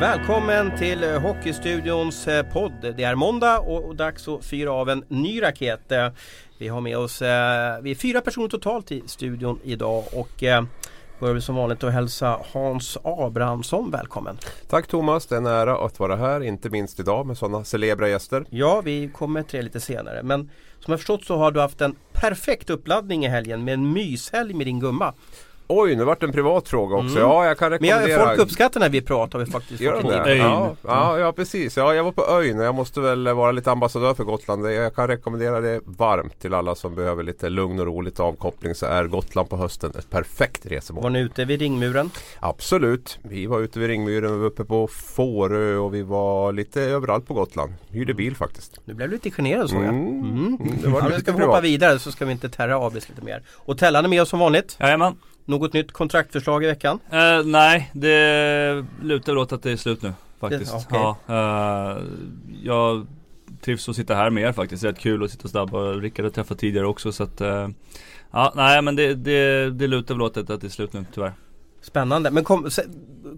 Välkommen till eh, Hockeystudions eh, podd. Det är måndag och dags att fyra av en ny raket. Eh, vi har med oss, vi är fyra personer totalt i studion idag och börjar vi som vanligt att hälsa Hans Abrahamsson välkommen. Tack Thomas, det är en ära att vara här, inte minst idag med sådana celebra gäster. Ja, vi kommer till det lite senare. Men som jag förstått så har du haft en perfekt uppladdning i helgen med en myshelg med din gumma. Oj, nu vart det en privat fråga också. Mm. Ja, jag kan rekommendera. Men folk uppskattar när vi pratar. Vi faktiskt Gör de det? Ja, ja, ja, precis. Ja, jag var på ön och jag måste väl vara lite ambassadör för Gotland. Jag kan rekommendera det varmt till alla som behöver lite lugn och roligt avkoppling. Så är Gotland på hösten ett perfekt resmål. Var ni ute vid ringmuren? Absolut. Vi var ute vid ringmuren, vi var uppe på Fårö och vi var lite överallt på Gotland. Hyrde bil faktiskt. Nu blev du lite generad såg jag. Mm. Mm. Det var ja, nu ska vi hoppa vidare så ska vi inte terra av lite mer. Och Tellan är med oss som vanligt. Jajamän. Något nytt kontraktförslag i veckan? Uh, nej, det lutar väl åt att det är slut nu faktiskt. Det, okay. ja, uh, jag trivs att sitta här med er faktiskt. Rätt kul att sitta och stabba. Rickard har träffat tidigare också så att uh, Ja, nej men det, det, det lutar väl åt att det är slut nu tyvärr. Spännande. Men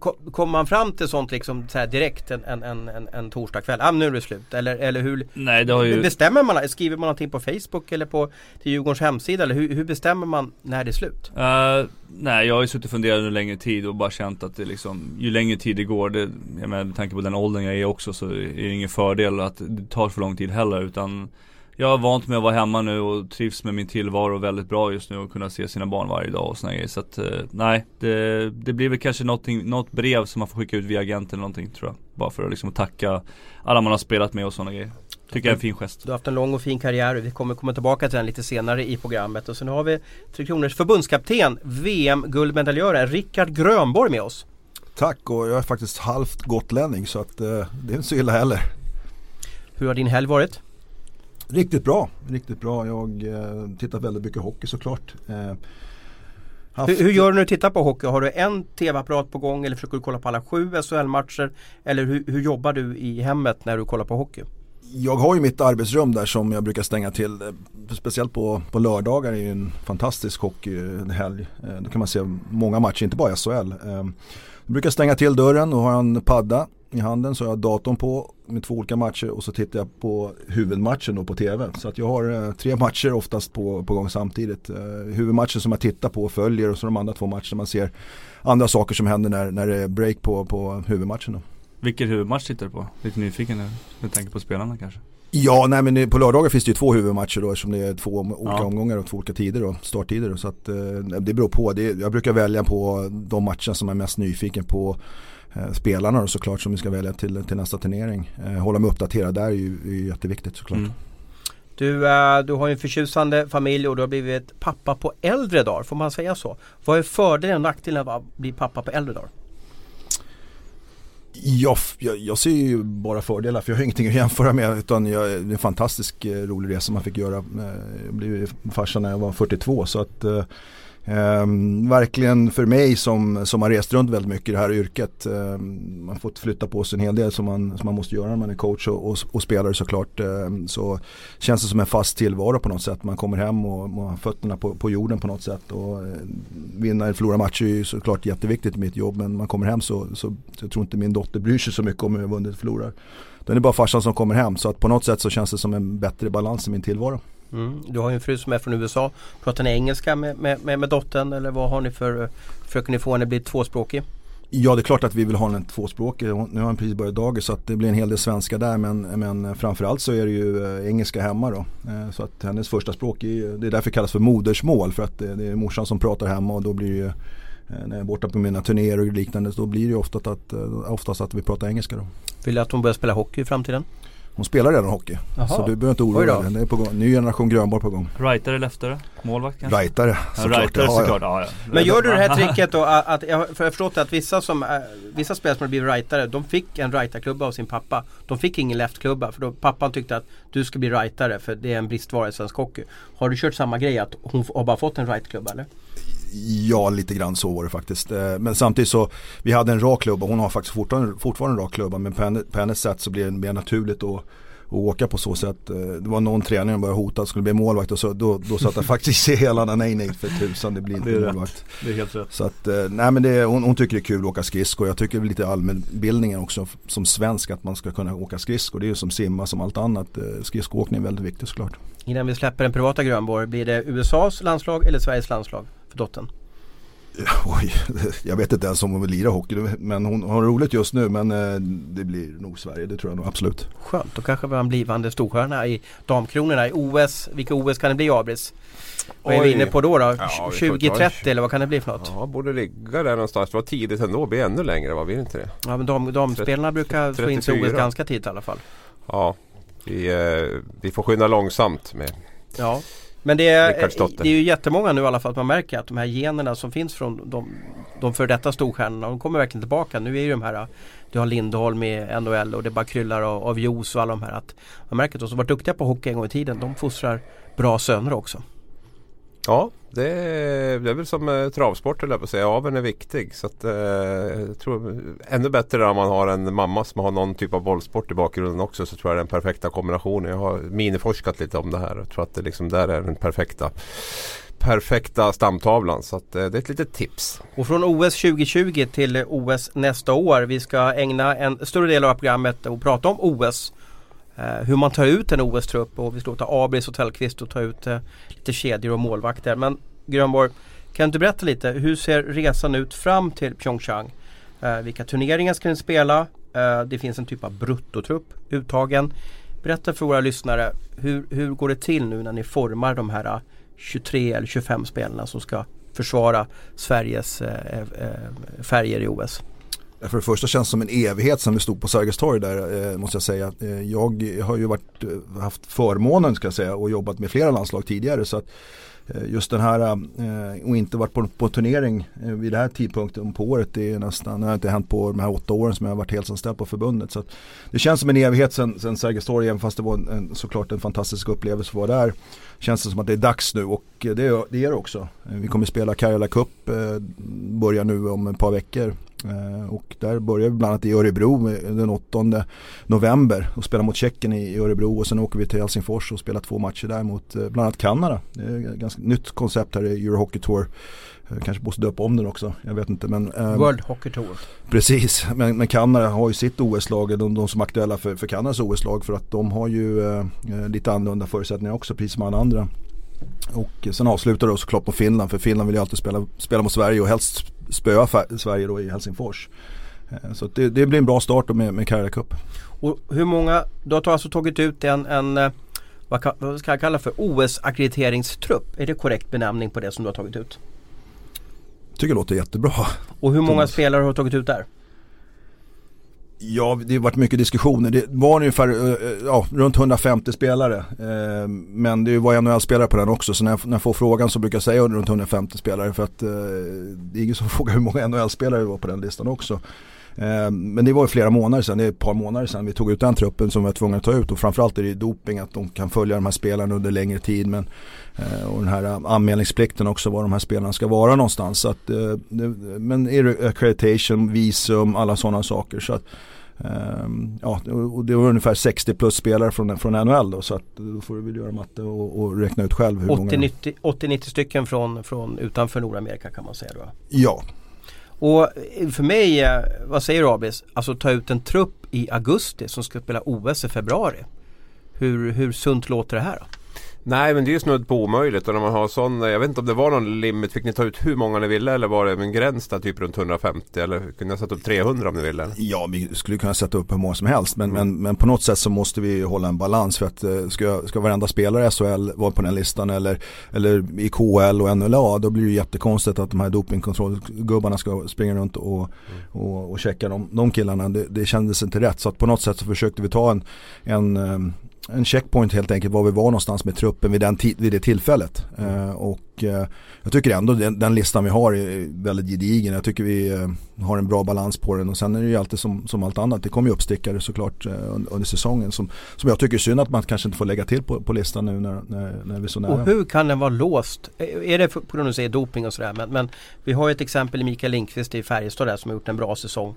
kommer kom man fram till sånt liksom så direkt en, en, en, en torsdagkväll? Ah, nu är det slut. Eller, eller hur? Nej, det har ju... Bestämmer man? Skriver man någonting på Facebook eller på till Djurgårdens hemsida? Eller hur, hur bestämmer man när det är slut? Uh, nej, jag har ju suttit och funderat under längre tid och bara känt att det liksom Ju längre tid det går, det, jag menar, med tanke på den åldern jag är också så är det ingen fördel att det tar för lång tid heller utan jag har vant mig att vara hemma nu och trivs med min tillvaro väldigt bra just nu och kunna se sina barn varje dag och såna grejer. Så att eh, nej, det, det blir väl kanske något brev som man får skicka ut via agenten eller någonting tror jag. Bara för att liksom tacka alla man har spelat med och sådana grejer. Tycker jag är en fin gest. Du har haft en lång och fin karriär och vi kommer komma tillbaka till den lite senare i programmet. Och sen har vi Tre Kronors förbundskapten, VM-guldmedaljör, Rickard Grönborg med oss. Tack och jag är faktiskt halvt gotlänning så att eh, det är inte så illa heller. Hur har din helg varit? Riktigt bra, riktigt bra. Jag eh, tittar väldigt mycket hockey såklart. Eh, hur, hur, gör du när du tittar på hockey? Har du en tv-apparat på gång eller försöker du kolla på alla sju SHL-matcher? Eller hur, hur, jobbar du i hemmet när du kollar på hockey? Jag har ju mitt arbetsrum där som jag brukar stänga till. Speciellt på, på lördagar är ju en fantastisk hockeyhelg. Eh, då kan man se många matcher, inte bara SHL. Jag brukar stänga till dörren och har en padda i handen så har jag datorn på med två olika matcher och så tittar jag på huvudmatchen då på tv. Så att jag har eh, tre matcher oftast på, på gång samtidigt. Eh, huvudmatchen som jag tittar på och följer och så de andra två matcherna man ser andra saker som händer när, när det är break på, på huvudmatchen. Då. Vilken huvudmatch tittar du på? Lite nyfiken nu med tanke på spelarna kanske? Ja, nej men på lördagar finns det ju två huvudmatcher då eftersom det är två olika ja. omgångar och två olika tider då, starttider. Då, så att eh, det beror på. Det, jag brukar välja på de matcherna som jag är mest nyfiken på Eh, spelarna då såklart som vi ska välja till, till nästa turnering. Eh, hålla mig uppdaterad där är ju, är jätteviktigt såklart. Mm. Du, äh, du har ju en förtjusande familj och du har blivit pappa på äldre dagar, får man säga så? Vad är fördelen och nackdelen av att bli pappa på äldre dagar? Jag, jag, ser ju bara fördelar för jag har ingenting att jämföra med utan jag, det är en fantastisk eh, rolig resa man fick göra. Eh, jag blev farsa när jag var 42 så att eh, Um, verkligen för mig som, som har rest runt väldigt mycket i det här yrket. Um, man har fått flytta på sig en hel del som man, som man måste göra när man är coach och, och, och spelare såklart. Um, så känns det som en fast tillvaro på något sätt. Man kommer hem och, och har fötterna på, på jorden på något sätt. Och, eh, vinna eller förlora matcher är ju såklart jätteviktigt i mitt jobb. Men man kommer hem så, så, så jag tror inte min dotter bryr sig så mycket om hur jag vunnit eller förlorar. Den är bara farsan som kommer hem. Så att på något sätt så känns det som en bättre balans i min tillvaro. Mm. Du har ju en fru som är från USA. Pratar ni engelska med, med, med, med dottern eller vad har ni för, försöker ni få henne att bli tvåspråkig? Ja det är klart att vi vill ha en tvåspråkig. Nu har hon precis börjat dagis så att det blir en hel del svenska där men, men framförallt så är det ju eh, engelska hemma då. Eh, så att hennes första språk är, det är därför det kallas för modersmål för att det, är morsan som pratar hemma och då blir det ju eh, när jag är borta på mina turnéer och liknande så då blir det ju oftast att, oftast att vi pratar engelska då. Vill du att hon börjar spela hockey i framtiden? Hon spelar redan hockey. Aha. Så du behöver inte oroa dig. Det är på gång. Ny generation Grönborg på gång. Rightare, leftare, målvakt kanske? Rightare såklart. Ja, rightare, såklart. Ja, ja. Men gör du det här tricket då att, jag har förstått att vissa som, äh, vissa spelare som har blivit rightare, de fick en rightarklubba av sin pappa. De fick ingen leftklubba för då pappan tyckte att du ska bli rightare för det är en bristvara i svensk hockey. Har du kört samma grej att hon har bara fått en rightklubba eller? Ja, lite grann så var det faktiskt. Eh, men samtidigt så, vi hade en rak klubba, hon har faktiskt fortfarande, fortfarande en rak klubba men på hennes sätt så blir det mer naturligt att åka på så sätt. Eh, det var någon träning som började hota att skulle bli målvakt och så, då, då satt jag faktiskt i hela nej nej för tusan det blir inte det målvakt. Rätt. Det är helt rätt. Så att, eh, nej men det, hon, hon tycker det är kul att åka skridskor. Jag tycker lite allmänbildningen också som svensk att man ska kunna åka skridskor. Det är ju som simma som allt annat. Skridskoåkning är väldigt viktigt såklart. Innan vi släpper den privata Grönborg, blir det USAs landslag eller Sveriges landslag för dottern? Oj, jag vet inte ens om hon vill lira hockey men hon har roligt just nu men eh, det blir nog Sverige, det tror jag nog absolut. Skönt, då kanske vi har en blivande storstjärna i damkronorna i OS. Vilka OS kan det bli Abris? Vad är vi inne på då? då? Ja, 2030 eller vad kan det bli för något? Ja, borde ligga där någonstans. Det var tidigt ändå, bli ännu längre, vad vill inte det? Ja men dam, damspelarna brukar få in sig OS ganska tidigt i alla fall. Ja, vi, eh, vi får skynda långsamt med Ja, men det är, det är ju jättemånga nu i alla fall att man märker att de här generna som finns från de, de för detta storstjärnorna de kommer verkligen tillbaka. Nu är ju de här Du har Lindholm i NHL och det bara kryllar av, av juice och alla de här. Att man märker att de som varit duktiga på hockey en gång i tiden de fostrar bra söner också. Ja, det är, det är väl som eh, travsport eller på att säga. Aveln är viktig. Så att, eh, jag tror eh, ännu bättre om man har en mamma som har någon typ av bollsport i bakgrunden också. Så tror jag det är den perfekta kombinationen. Jag har miniforskat lite om det här. Jag tror att det liksom där är den perfekta perfekta stamtavlan. Så att, eh, det är ett litet tips. Och från OS 2020 till OS nästa år. Vi ska ägna en större del av programmet och prata om OS. Eh, hur man tar ut en OS-trupp och vi ska låta Abris och Tellqvist och ta ut eh, lite kedjor och målvakter. Men Grönborg, kan du berätta lite hur ser resan ut fram till Pyeongchang? Eh, vilka turneringar ska ni spela? Eh, det finns en typ av bruttotrupp uttagen. Berätta för våra lyssnare hur, hur går det till nu när ni formar de här eh, 23 eller 25 spelarna som ska försvara Sveriges eh, eh, eh färger i OS? För det första känns det som en evighet sedan vi stod på Sergels torg där eh, måste jag säga. Eh, jag har ju varit, eh, haft förmånen ska jag säga och jobbat med flera landslag tidigare så att eh, just den här eh, och inte varit på, på turnering eh, vid den här tidpunkten på året det är nästan, det har inte hänt på de här åtta åren som jag har varit heltidsanställd på förbundet. Så det känns som en evighet sedan, sedan Sergels torg även fast det var en, en, såklart en fantastisk upplevelse att vara där. Känns det som att det är dags nu och eh, det, det är det också. Vi kommer spela Karjala Cup, börjar nu om ett par veckor och där börjar vi bland annat i Örebro den 8 november och spelar mot Tjeckien i Örebro och sen åker vi till Helsingfors och spelar två matcher där mot eh, bland annat Kanada. Det är ett ganska nytt koncept här i Eurohockey Tour. Eh, kanske måste döpa om den också, jag vet inte men World Hockey Tour Precis, men, men Kanada har ju sitt OS-lag, de, de som är aktuella för, för Kanadas OS-lag för att de har ju eh, lite annorlunda förutsättningar också precis som alla andra. Och sen avslutar det såklart på Finland för Finland vill ju alltid spela, spela mot Sverige och helst spöa Sverige då i Helsingfors. Eh, så det, det, blir en bra start med, med Karela Cup. Och hur många, du har alltså tagit ut en, en eh, vad, vad ska jag kalla för OS-akkrediteringstrupp? Är det korrekt benämning på det som du har tagit ut? Jag tycker det låter jättebra. Och hur många spelare har du tagit ut där? Ja, det har varit mycket diskussioner. Det var ungefär eh, eh, ja, runt 150 spelare. Eh, men det var NHL-spelare på den också. Så när jag, när jag får frågan så brukar jag säga runt 150 spelare. För att det är ingen som frågar hur många NHL-spelare det var på den listan också. Men det var ju flera månader sedan, det är ett par månader sedan vi tog ut den truppen som vi var tvungna att ta ut. Och framförallt är det doping, att de kan följa de här spelarna under längre tid. Men, och den här anmälningsplikten också, var de här spelarna ska vara någonstans. Så att, men är det accreditation, visum, alla sådana saker. Så att, Um, ja, och det var ungefär 60 plus spelare från, från NHL då så att då får du väl göra matte och, och räkna ut själv hur 80-90 stycken från, från utanför Nordamerika kan man säga då? Ja. Och eh, för mig, eh, vad säger du Abis? Alltså ta ut en trupp i augusti som ska spela OS i februari. Hur, hur sunt låter det här då? Nej men det är ju snudd på omöjligt och när man har sån, jag vet inte om det var någon limit, fick ni ta ut hur många ni ville eller var det en gräns där typ runt 150 eller kunde ni sätta upp 300 om ni ville? Ja vi skulle kunna sätta upp hur många som helst men, mm. men, men på något sätt så måste vi hålla en balans för att eh, ska, ska varenda spelare i SHL vara på den listan eller, eller i KL och NLA då blir det jättekonstigt att de här dopingkontrollgubbarna ska springa runt och, mm. och, och checka de, de killarna. Det, det kändes inte rätt så att på något sätt så försökte vi ta en, en eh, en checkpoint helt enkelt var vi var någonstans med truppen vid, den vid det tillfället. Mm. Uh, och uh, jag tycker ändå den, den, listan vi har är väldigt gedigen. Jag tycker vi uh, har en bra balans på den och sen är det ju alltid som, som allt annat. Det kommer ju uppstickare såklart under, under säsongen som, som jag tycker är synd att man kanske inte får lägga till på, på listan nu när, när, när vi är så nära. Och hur kan den vara låst? Är det på grund av doping och sådär men, men vi har ju ett exempel i Mikael Lindqvist i Färjestad där som har gjort en bra säsong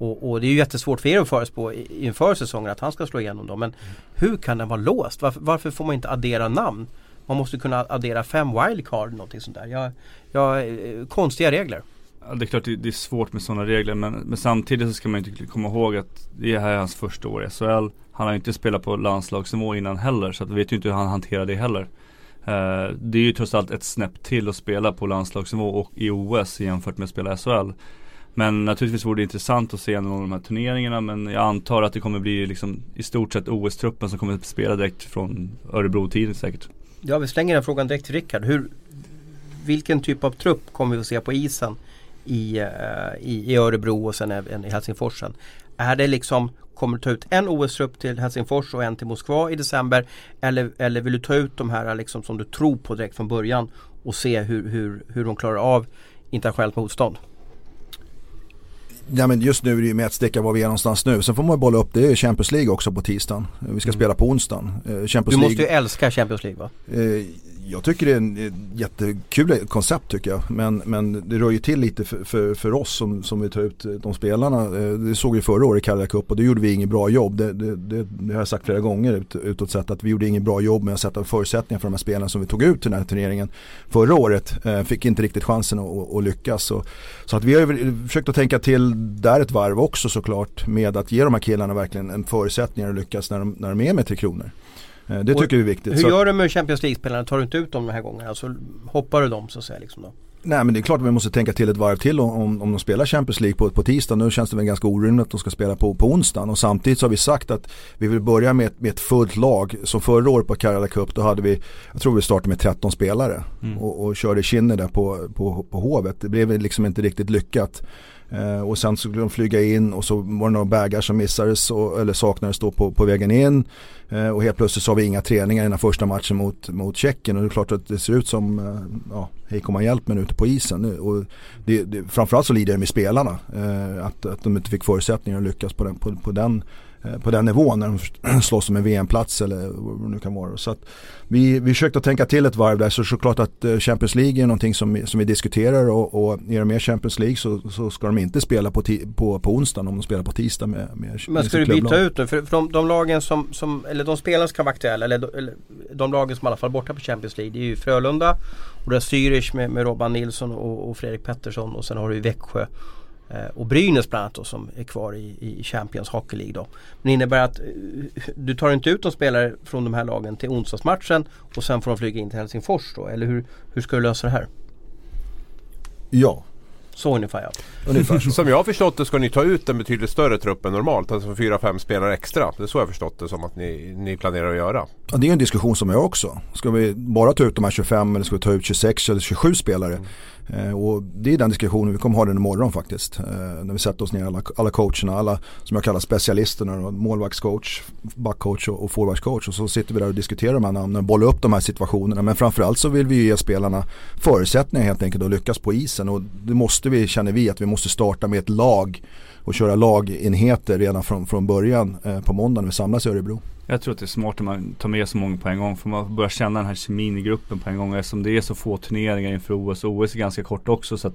och, och, det är ju jättesvårt för er att förespå inför säsongen att han ska slå igenom då. Men hur kan den vara låst? Varför, varför får man inte addera namn? Man måste kunna addera fem wildcard någonting sånt där. Jag, jag, eh, konstiga regler. Ja, det är klart det är svårt med sådana regler men, men, samtidigt så ska man inte komma ihåg att det här är hans första år i SHL. Han har inte spelat på landslagsnivå innan heller så att vi vet ju inte hur han hanterar det heller. Uh, det är ju trots allt ett snäpp till att spela på landslagsnivå och i OS jämfört med att spela SHL. Men naturligtvis vore det intressant att se någon av de här turneringarna men jag antar att det kommer bli liksom i stort sett OS-truppen som kommer att spela direkt från Örebro-tiden säkert. Ja vi slänger den frågan direkt till Rickard. Hur, vilken typ av trupp kommer vi att se på isen i, eh, i, i Örebro och sen även i Helsingfors sen? Är det liksom, kommer du ta ut en OS-trupp till Helsingfors och en till Moskva i december? Eller, eller vill du ta ut de här eh, liksom som du tror på direkt från början och se hur, hur, hur de klarar av internationellt motstånd? Ja, men just nu är det ju mätsticka var vi är någonstans nu. Sen får man bolla upp det är Champions League också på tisdagen. Vi ska mm. spela på onsdagen. Eh, Champions du måste League. ju älska Champions League va? Jag tycker det är en eh, jättekul koncept tycker jag. Men, men det rör ju till lite för, för, för oss som, som vill ta ut eh, de spelarna. Eh, det såg vi förra året i Carrera Cup och då gjorde vi inget bra jobb. Det, det, det, det har jag sagt flera gånger ut, utåt sett att vi gjorde inget bra jobb med att sätta förutsättningar för de här spelarna som vi tog ut till den här turneringen förra året. Fick inte riktigt chansen att, att lyckas. Så, så att vi har försökt att tänka till där ett varv också såklart med att ge de här killarna verkligen en förutsättning att lyckas när de, när de är med Tre Kronor. Eh, det tycker vi är viktigt. Hur gör du med Champions League-spelarna? Tar du inte ut dem den här gången? Alltså hoppar du dem så att säga? Liksom då? Nej men det är klart att vi måste tänka till ett varv till om, om de spelar Champions League på, på tisdag. Nu känns det väl ganska orimligt att de ska spela på, på onsdagen. Och samtidigt så har vi sagt att vi vill börja med, med ett fullt lag. Som förra året på Karala Cup då hade vi, jag tror vi startade med 13 spelare. Mm. Och, och körde Kinne där på, på, på Hovet. Det blev liksom inte riktigt lyckat. Eh, och sen så skulle de flyga in och så var det några bagar som missades och, eller saknades då på, på vägen in. Eh, och helt plötsligt så har vi inga träningar i den första matchen mot, mot Tjeckien. Och det är klart att det ser ut som, eh, ja, hej kom hjälp men ute på isen. Och det, det, framförallt så lider det med spelarna. Eh, att, att de inte fick förutsättningar att lyckas på den, på, på den på den nivån när de slåss om en VM-plats eller vad det nu kan vara. Så att vi, vi försökte tänka till ett varv där så såklart att eh, Champions League är någonting som, som vi diskuterar och, och är de med Champions League så, så ska de inte spela på, på, på onsdagen om de spelar på tisdag med, med Men ska du byta ut nu? För, för de, de, lagen som, som, eller de spelarna som kan vara aktuella eller, eller de lagen som i alla fall är borta på Champions League det är ju Frölunda och det är Zürich med, med Robban Nilsson och, och Fredrik Pettersson och sen har du Växjö Eh, och Brynäs bland annat då, som är kvar i, i Champions Hockey League då. Men det innebär att eh, du tar inte ut de spelare från de här lagen till onsdagsmatchen och sen får de flyga in till Helsingfors då? Eller hur, hur ska du lösa det här? Ja. Så ungefär ja. Ungefär så. Som jag har förstått det ska ni ta ut en betydligt större trupp än normalt. Alltså fyra, fem spelare extra. Det är så jag har förstått det som att ni, ni planerar att göra. Ja, det är en diskussion som jag också. Ska vi bara ta ut de här 25 eller ska vi ta ut 26 eller 27 spelare? Mm. Eh, och det är den diskussionen, vi kommer ha den imorgon faktiskt. Eh, när vi sätter oss ner alla, alla coacherna, alla som jag kallar specialisterna, målvaktscoach, backcoach och, och forwardscoach. Och så sitter vi där och diskuterar de här namnen, bollar upp de här situationerna. Men framförallt så vill vi ge spelarna förutsättningar helt enkelt att lyckas på isen. Och det måste vi, känner vi, att vi måste starta med ett lag och köra lagenheter redan från, från början eh, på måndag när vi samlas i Örebro. Jag tror att det är smart att man tar med så många på en gång. För man börjar känna den här kemin i gruppen på en gång. Eftersom det är så få turneringar inför OS. Och OS är ganska kort också. Så att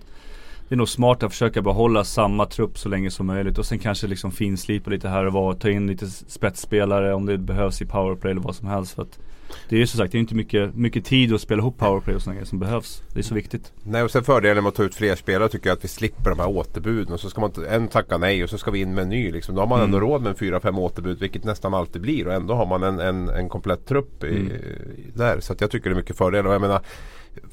det är nog smart att försöka behålla samma trupp så länge som möjligt. Och sen kanske liksom finslipa lite här och var. Ta in lite spetsspelare om det behövs i powerplay eller vad som helst. För att det är ju som sagt, det är inte mycket, mycket tid att spela ihop powerplay och sådana grejer som behövs. Det är så viktigt. Nej och sen fördelen med att ta ut fler spelare tycker jag att vi slipper de här återbuden. Och så ska man en tacka nej och så ska vi in med en ny. Liksom. Då har man mm. ändå råd med en fyra, fem återbud vilket nästan alltid blir. Och ändå har man en, en, en komplett trupp i, mm. där. Så jag tycker det är mycket fördel. Och jag menar,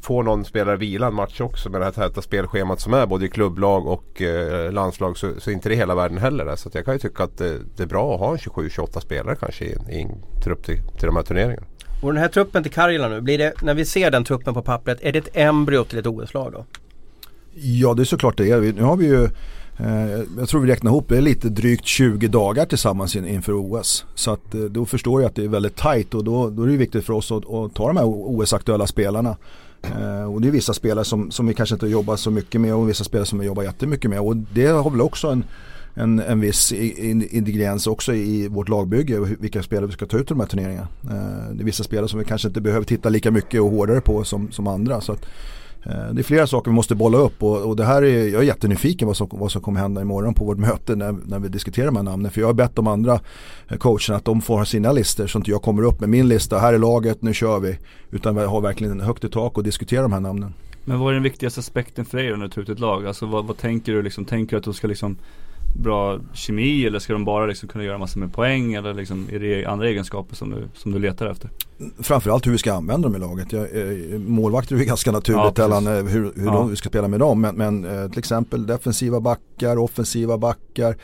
får någon spelare vila en match också med det här täta spelschemat som är både i klubblag och eh, landslag så, så är inte det hela världen heller. Där. Så jag kan ju tycka att det, det är bra att ha en 27-28 spelare kanske i, i en trupp till, till de här turneringarna. Och den här truppen till Karjala nu, blir det, när vi ser den truppen på pappret, är det ett embryo till ett OS-lag då? Ja det är såklart det är. Nu har vi ju eh, jag tror vi räknar ihop det är lite drygt 20 dagar tillsammans inför OS. Så att, eh, då förstår jag att det är väldigt tajt och då, då är det viktigt för oss att, att ta de här OS-aktuella spelarna. Eh, och det är vissa spelare som, som vi kanske inte jobbar så mycket med och vissa spelare som vi jobbar jättemycket med. Och det har väl också en, en, en viss ingrediens också i vårt lagbygge vilka spelare vi ska ta ut i de här turneringarna. Eh, det är vissa spelare som vi kanske inte behöver titta lika mycket och hårdare på som, som andra. Så att, eh, det är flera saker vi måste bolla upp och, och det här är, jag är jättenyfiken vad som, vad som kommer hända imorgon på vårt möte när, när vi diskuterar de här namnen. För jag har bett de andra eh, coacherna att de får ha sina listor så att jag kommer upp med min lista, här är laget, nu kör vi. Utan vi har verkligen högt i tak och diskuterar de här namnen. Men vad är den viktigaste aspekten för dig när du tar ut ett lag? Alltså vad, vad tänker du liksom? Tänker du att du ska liksom bra kemi eller ska de bara liksom kunna göra massor med poäng eller liksom är det andra egenskaper som du, som du letar efter? Framförallt hur vi ska använda dem i laget. Jag, eh, målvakter är ganska naturligt ja, eller, hur, hur ja. de, ska spela med dem. Men, men eh, till exempel defensiva backar, offensiva backar,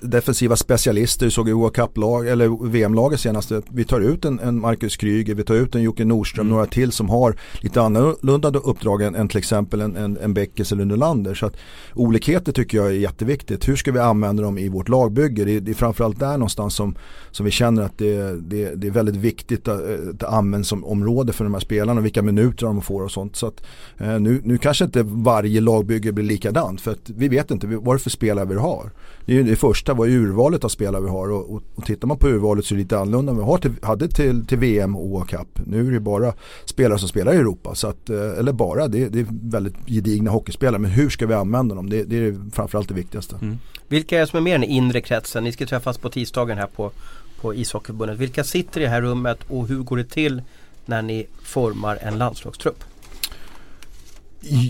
defensiva specialister. Vi såg i eller VM-laget senast. Vi tar ut en, en, Marcus Kryger, vi tar ut en Jocke Nordström, mm. några till som har lite annorlunda uppdrag än, än till exempel en, en, en Beckes eller Nylander. Så att olikheter tycker jag är jätteviktigt. Hur ska vi använda dem i vårt lagbygge? Det, det är framförallt där någonstans som, som vi känner att det, det, det är väldigt viktigt ett användningsområde för de här spelarna och vilka minuter de får och sånt. Så att, eh, nu, nu kanske inte varje lagbygge blir likadant för att vi vet inte vad det är för spelare vi har. Det är ju det första, vad är urvalet av spelare vi har och, och, och tittar man på urvalet så är det lite annorlunda än vi har till, hade till, till VM och OA-cup. Nu är det bara spelare som spelar i Europa. Så att, eh, eller bara, det, det är väldigt gedigna hockeyspelare. Men hur ska vi använda dem? Det, det är framförallt det viktigaste. Mm. Vilka är det som är med i den inre kretsen? Ni ska träffas på tisdagen här på på ishockeyförbundet. Vilka sitter i det här rummet och hur går det till när ni formar en landslagstrupp?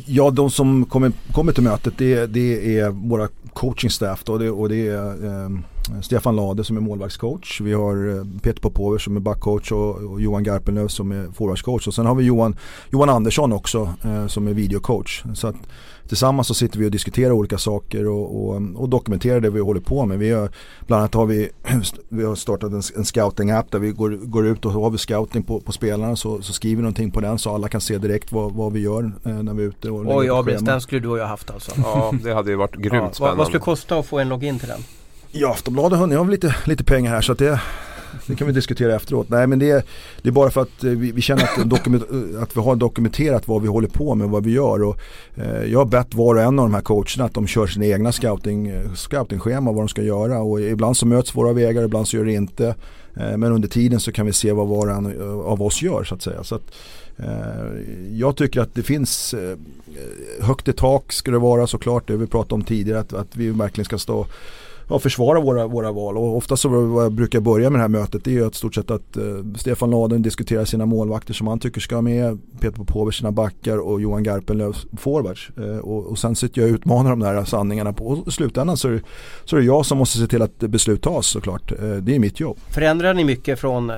Ja, de som kommer, kommer till mötet det, det är våra coaching staff då, det, och det är eh, Stefan Lade som är målvaktscoach. Vi har eh, Peter Popover som är backcoach och, och Johan Garpenlöv som är forwardscoach. Och sen har vi Johan, Johan Andersson också eh, som är videocoach. Så att, tillsammans så sitter vi och diskuterar olika saker och, och, och dokumenterar det vi håller på med. Vi har, bland annat har vi, vi har startat en, en scouting-app där vi går, går ut och har vi scouting på, på spelarna så, så skriver vi någonting på den så alla kan se direkt vad, vad vi gör eh, när vi är ute. Och Oj Abris, den skulle du och jag haft alltså. Ja, det hade ju varit grymt ja, spännande. Vad, vad skulle det kosta att få en login till den? Ja, Aftonbladet har väl lite, lite pengar här så att det, det kan vi diskutera efteråt. Nej men det är, det är bara för att eh, vi, vi känner att, dokument, eh, att vi har dokumenterat vad vi håller på med, och vad vi gör. Och, eh, jag har bett var och en av de här coacherna att de kör sina egna scouting, eh, scoutingschema vad de ska göra. Och ibland så möts våra vägar, ibland så gör det inte. Eh, men under tiden så kan vi se vad var och en eh, av oss gör så att säga. Så att, jag tycker att det finns högt i tak ska det vara såklart. Det vi pratade om tidigare att, att vi verkligen ska stå ja, försvara våra, våra val. Och ofta så vad jag brukar börja med det här mötet det är ju att stort sett att eh, Stefan Laden diskuterar sina målvakter som han tycker ska med. Peter Popovic sina backar och Johan Garpenlöv forwards. Eh, och, och sen sitter jag och utmanar de där sanningarna på. Och i slutändan så är, det, så är det jag som måste se till att beslut tas såklart. Eh, det är mitt jobb. Förändrar ni mycket från eh,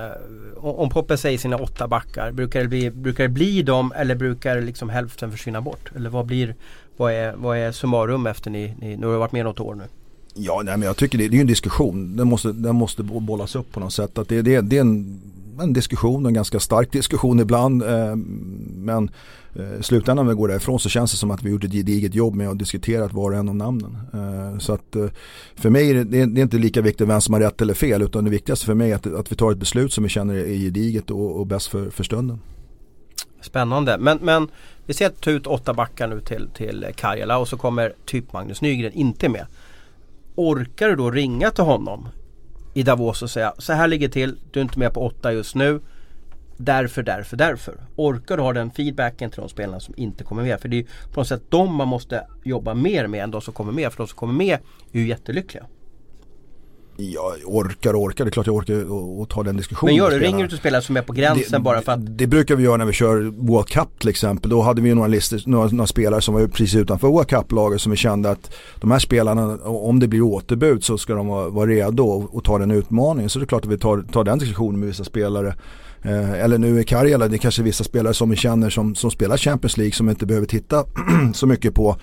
om Poppe säger sina åtta backar, brukar det bli, brukar det bli dem eller brukar liksom hälften försvinna bort? Eller vad blir, vad är, vad är summarum efter ni, ni, nu har varit med något år nu? Ja, nej, men jag tycker det, det är en diskussion. Den måste, den måste bollas upp på något sätt. Att det, det, det är en, en diskussion, en ganska stark diskussion ibland. Eh, men eh, i slutändan när vi går därifrån så känns det som att vi gjort ett gediget jobb med att diskutera var och en av namnen. Eh, så att eh, för mig är det, det, är inte lika viktigt vem som har rätt eller fel utan det viktigaste för mig är att, att vi tar ett beslut som vi känner är gediget och, och bäst för, för stunden. Spännande. Men, men vi ser att ta ut åtta backar nu till, till Karjala och så kommer typ Magnus Nygren inte med orkar du då ringa till honom i Davos och säga så här ligger till, du är inte med på åtta just nu. Därför, därför, därför. Orkar du ha den feedbacken till de spelarna som inte kommer med? För det är på något sätt de man måste jobba mer med än de som kommer med. För de som kommer med är ju jättelyckliga. Jag orkar och orkar, det är klart jag orkar och, ta den diskussionen. Men gör du, ringer du till spelare som är på gränsen det, bara för att? Det brukar vi göra när vi kör World Cup till exempel. Då hade vi några, listor, några, några spelare som var precis utanför World Cup-laget som vi kände att de här spelarna, om det blir återbud så ska de vara, vara redo och, och ta den utmaningen. Så det är klart att vi tar, tar den diskussionen med vissa spelare. Eh, eller nu i Karjala, det är kanske vissa spelare som vi känner som, som spelar Champions League som inte behöver titta så mycket på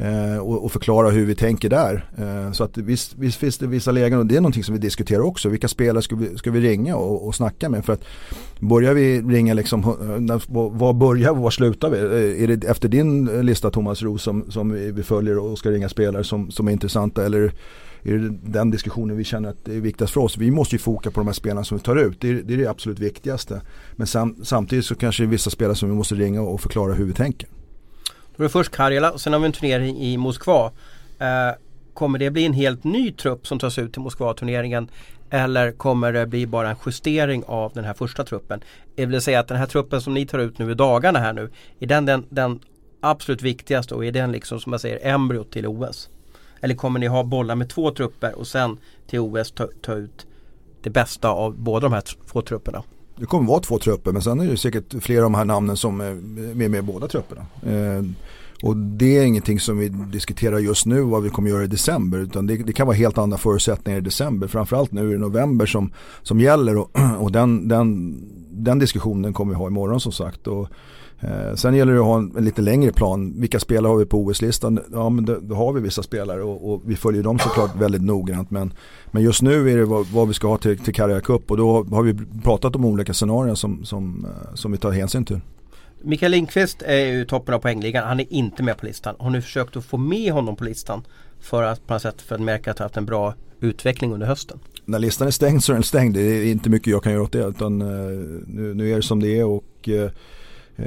Eh, och, och, förklara hur vi tänker där. Eh, så att visst, visst finns det vissa lägen och det är någonting som vi diskuterar också. Vilka spelare ska vi, ska vi ringa och, och snacka med? För att börjar vi ringa liksom, eh, var börjar vi, var slutar vi? Eh, är det efter din lista Thomas Roos som, som vi följer och ska ringa spelare som, som är intressanta eller är det den diskussionen vi känner att det är viktigast för oss. Vi måste ju foka på de här spelarna som vi tar ut. Det är det, är det absolut viktigaste. Men sam, samtidigt så kanske det är vissa spelare som vi måste ringa och förklara hur vi tänker. Då är det först Karjala och sen har vi en turnering i Moskva. Eh, kommer det bli en helt ny trupp som tas ut till Moskva-turneringen eller kommer det bli bara en justering av den här första truppen? Det vill säga att den här truppen som ni tar ut nu i dagarna här nu, är den den, den absolut viktigaste och är den liksom som jag säger embryot till OS? Eller kommer ni ha bollar med två trupper och sen till OS ta, ta ut det bästa av båda de här två trupperna? Det kommer vara två trupper men sen är det säkert flera av de här namnen som är med, med båda trupperna. Eh, och det är ingenting som vi diskuterar just nu vad vi kommer göra i december utan det, det kan vara helt andra förutsättningar i december. Framförallt nu i november som, som gäller och, och den, den, den diskussionen kommer vi ha imorgon som sagt. Och, eh, sen gäller det att ha en, en, lite längre plan. Vilka spelare har vi på OS-listan? Ja men då, då har vi vissa spelare och, och, vi följer dem såklart väldigt noggrant. Men, men just nu är det vad, vad vi ska ha till, till Carrera Cup och då har vi pratat om olika scenarier som, som, eh, som vi tar hänsyn till. Mikael Lindqvist är ju toppen av poängligan. Han är inte med på listan. Har ni försökt att få med honom på listan? För att på något sätt för att märka att han haft en bra utveckling under hösten. När listan är stängd så är den stängd. Det är inte mycket jag kan göra åt det. Utan, uh, nu, nu, är det som det är och Eh, Eh,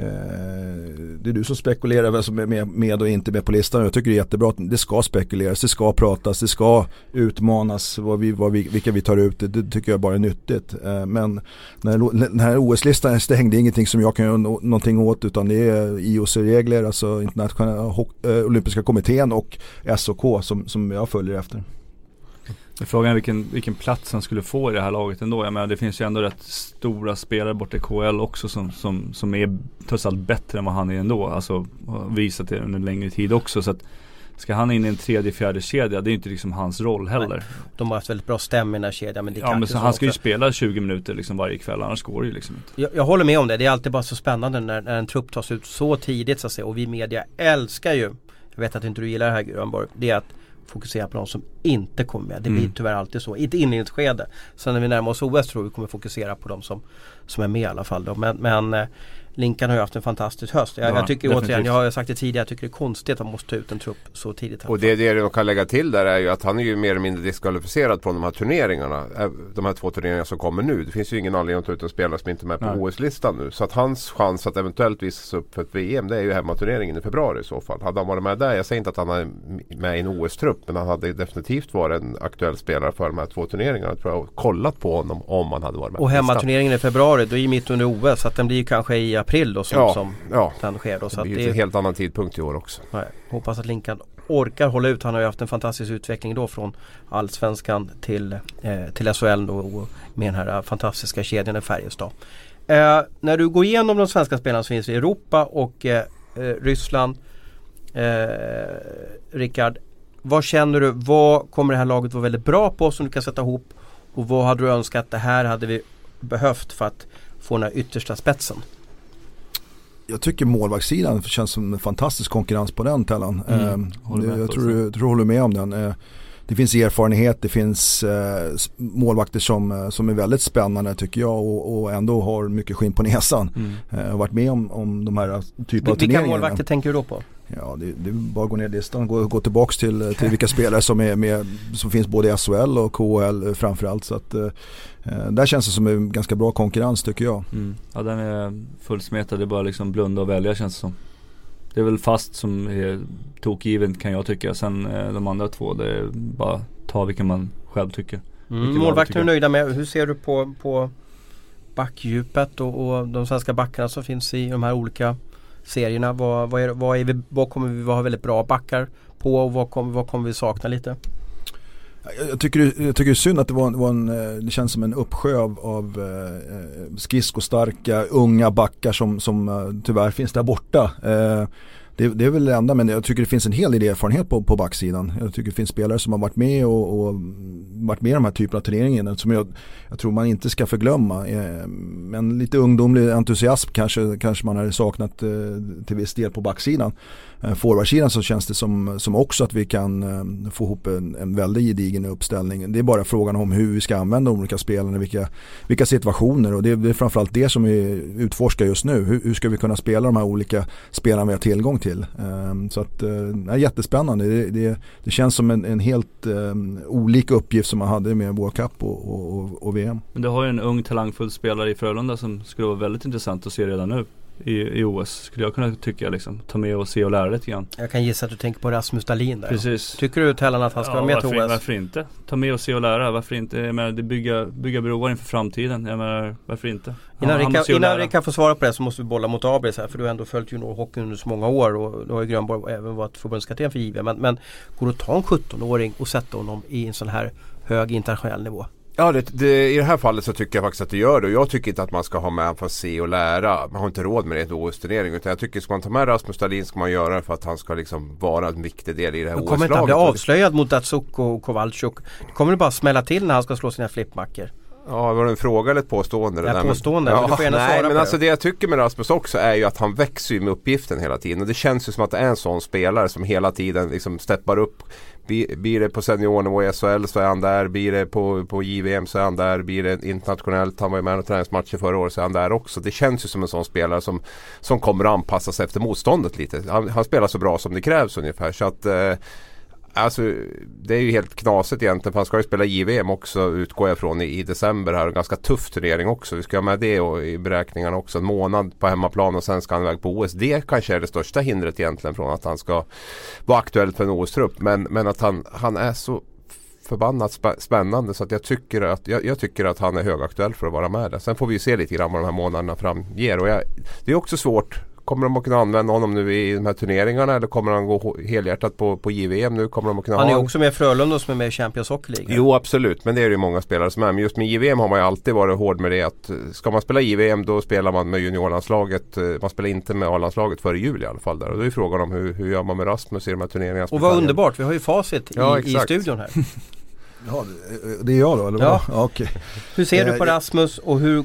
det är du som spekulerar vem som är med, och inte med på listan. Jag tycker det är jättebra att det ska spekuleras, det ska pratas, det ska utmanas vad vi, vad vi, vilka vi tar ut. Det, det tycker jag bara är nyttigt. Eh, men när den här OS-listan är stängd, det är ingenting som jag kan göra någonting åt utan det är IOC-regler, alltså internationella eh, olympiska kommittén och SOK som, som jag följer efter. Frågan är vilken, vilken plats han skulle få i det här laget ändå. Jag menar det finns ju ändå rätt stora spelare borta i KL också som, som, som är trots allt bättre än vad han är ändå. Alltså visat det under en längre tid också. Så att Ska han in i en tredje, fjärde kedja, det är inte liksom hans roll heller. Nej. De har haft väldigt bra stäm i den här kedjan. Men det ja men så han ska ju spela 20 minuter liksom varje kväll, annars går det ju liksom inte. Jag, jag, håller med om det. Det är alltid bara så spännande när, när en trupp tas ut så tidigt så att säga. Och vi media älskar ju, jag vet att inte du gillar det här Grönborg, det är att fokusera på de som inte kommer med. Det blir mm. tyvärr alltid så i ett inledningsskede. Sen när vi närmar oss OS tror vi kommer fokusera på de som, som är med i alla fall. Då. Men, men eh, Linkan har ju haft en fantastisk höst. Jag, ja, jag tycker definitivt. återigen, jag har sagt det tidigare, jag tycker det är konstigt att man måste ta ut en trupp så tidigt. Och det, det de kan lägga till där är ju att han är ju mer eller mindre diskvalificerad från de här turneringarna. Eh, de här två turneringarna som kommer nu. Det finns ju ingen anledning att ta ut en spelare som inte är med på OS-listan nu. Så att hans chans att eventuellt visas upp för ett VM det är ju hemmaturneringen i februari i så fall. Hade han varit med där, jag säger inte att han är med i en OS-trupp men han hade definitivt varit en aktuell spelare för de här två turneringarna. tror jag kollat på honom om han hade varit med. Och hemmaturneringen i februari, då är ju mitt under OS så att den blir kanske i april då som, ja, som ja. den sker då. Så det blir det är en helt annan tidpunkt i år också. Nej, hoppas att Linkan orkar hålla ut. Han har ju haft en fantastisk utveckling då från Allsvenskan till, eh, till SHL då, och med den här fantastiska kedjan i Färjestad. Eh, när du går igenom de svenska spelarna som finns i Europa och eh, eh Ryssland eh, Rickard, vad känner du? Vad kommer det här laget vara väldigt bra på som du kan sätta ihop? Och vad hade du önskat det här hade vi behövt för att få den här yttersta spetsen? Jag tycker målvaktssidan känns som en fantastisk konkurrens på den Tellan. Mm. Eh, jag, tror, jag tror du håller med om den. Eh, det finns erfarenhet, det finns eh, målvakter som, som är väldigt spännande tycker jag och, och ändå har mycket skinn på näsan. Mm. Eh, har varit med om, om de här typerna av turneringarna. Vilka målvakter tänker du då på? Ja, det, det är bara att gå ner listan och gå, gå tillbaka till, till vilka spelare som, är med, som finns både i SHL och KHL framförallt. Så att, eh, där känns det som en ganska bra konkurrens tycker jag. Mm. Ja den är fullsmetad, det är bara liksom blunda och välja känns det som. Det är väl fast som är tokgiven kan jag tycka. Sen eh, de andra två, det är bara ta vilken man själv tycker. Mm, målvakten är nöjda med. Hur ser du på, på backdjupet och, och de svenska backarna som finns i de här olika serierna. Vad, vad, är, vad, är vi, vad kommer vi ha väldigt bra backar på och vad kommer, vad kommer vi sakna lite? Jag tycker, jag tycker det är synd att det var, var en, eh, det känns som en uppsjö av, av eh, eh skridskostarka unga backar som, som eh, tyvärr finns där borta. Eh, det, det, är väl det enda men jag tycker det finns en hel del erfarenhet på, på backsidan. Jag tycker det finns spelare som har varit med och, och varit med i de här typerna av turneringar som jag, jag, tror man inte ska förglömma. Eh, men lite ungdomlig entusiasm kanske, kanske man hade saknat eh, till viss del på backsidan. Eh, forwardsidan så känns det som, som också att vi kan eh, få ihop en, en väldigt gedigen uppställning. Det är bara frågan om hur vi ska använda de olika spelarna, vilka, vilka situationer och det, det är framförallt det som vi utforskar just nu. Hur, hur, ska vi kunna spela de här olika spelarna vi har tillgång till? Eh, så att, det är jättespännande. Det, det, det känns som en, en helt um, olik uppgift som man hade med World Cup och, och, och, VM. Men du har ju en ung talangfull spelare i Frölunda som skulle vara väldigt intressant att se redan nu i, i OS. Skulle jag kunna tycka liksom. Ta med och se och lära lite grann. Jag kan gissa att du tänker på Rasmus Dahlin där. Precis. Tycker du Tellan att han ska ja, vara med till OS? Varför inte? Ta med och se och lära. Varför inte? Jag menar, det bygga, bygga broar inför framtiden. Jag menar, varför inte? Innan, lära. Rickard får svara på det så måste vi bolla mot Abris här för du har ändå följt juniorhockey under så många år och då har ju Grönborg även varit förbundskapten för JVM. Men, men går det att ta en 17-åring och sätta honom i en sån här hög internationell nivå? Ja, det, det, i det här fallet så tycker jag faktiskt att det gör det. Och jag tycker inte att man ska ha med för att se och lära. Man har inte råd med det i en OS-turnering. Utan jag tycker ska man ta med Rasmus Dahlin ska man göra det för att han ska liksom vara en viktig del i det här Men kommer inte han OS-laget. bli avslöjad mot Datsuk och Kowalczuk? Det kommer det bara smälla till när han ska slå sina flippmackor. Ja, var det en fråga eller ett påstående? Det? Men- påstående, men du får gärna nej, svara men på alltså det. det jag tycker med Rasmus också är ju att han växer ju med uppgiften hela tiden. Och det känns ju som att det är en sån spelare som hela tiden liksom steppar upp. Blir blir det på seniornivå i SHL så är han där. Blir det på, på JVM så är han där. Blir det internationellt, han var ju med i träningsmatcher förra året så är han där också. Det känns ju som en sån spelare som, som kommer att anpassa sig efter motståndet lite. Han, han spelar så bra som det krävs ungefär. Så att eh, Alltså det är ju helt knasigt egentligen för han ska ju spela JVM också utgår jag från i, i december här. En ganska tuff turnering också. Vi ska ha med det och, i beräkningarna också. En månad på hemmaplan och sen ska han iväg på OS. Det kanske är det största hindret egentligen från att han ska vara aktuell för en OS-trupp. Men, men att han, han är så förbannat spä- spännande så att jag tycker att, jag, jag tycker att han är högaktuell för att vara med där. Sen får vi ju se lite grann vad de här månaderna fram ger. Och jag, det är också svårt. Kommer de att kunna använda honom nu i de här turneringarna eller kommer han gå helhjärtat på, på JVM nu? Kommer de att kunna Han ha är en- också med i Frölunda som är med i Champions Hockey League. Jo absolut, men det är det ju många spelare som är. Men just med JVM har man ju alltid varit hård med det att eh, ska man spela JVM då spelar man med juniorlandslaget. eh, Man spelar inte med A-landslaget före jul i alla fall. Där. Och då är frågan om hur, hur gör man med Rasmus i de här turneringarna. Och vad underbart, vi har ju facit Ja, i, i exakt. studion här. Ja, det- det är jag då eller? Ja. vad? ja okej. Hur ser du Eh, på Rasmus och hur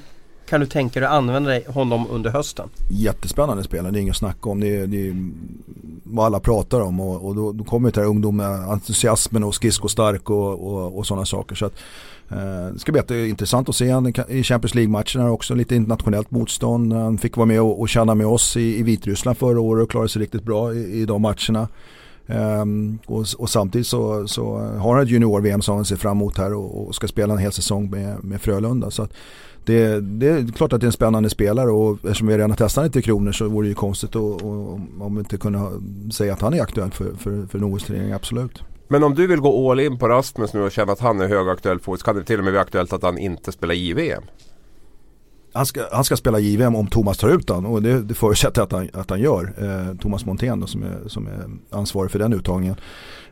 kan du tänka dig att använda honom under hösten? Jättespännande spelare, det är inget snack om. Det är, det är vad alla pratar om och, och då, då kommer det här ungdom entusiasmen och skridskostark och, och, och sådana saker. Så att, eh, det ska bli jätteintressant att se honom i Champions League-matcherna också. Lite internationellt motstånd. Han fick vara med och, och känna med oss i, i Vitryssland förra året och klarade sig riktigt bra i, i de matcherna. Um, och, och samtidigt så, så har han ett junior-VM som han ser fram emot här och, och ska spela en hel säsong med, med Frölunda. Så att det, det är klart att det är en spännande spelare och eftersom vi redan har testat lite kronor så vore det ju konstigt att, och, om vi inte kunde säga att han är aktuell för, för, för en OS-turnering, absolut. Men om du vill gå all in på Rasmus nu och känna att han är högaktuell för OS kan det till och med bli aktuellt att han inte spelar JVM. Han ska, han ska spela JVM om Thomas tar ut han och det, det förutsätter att han, att han gör. Eh, Thomas Montén då, som, är, som är ansvarig för den uttagningen.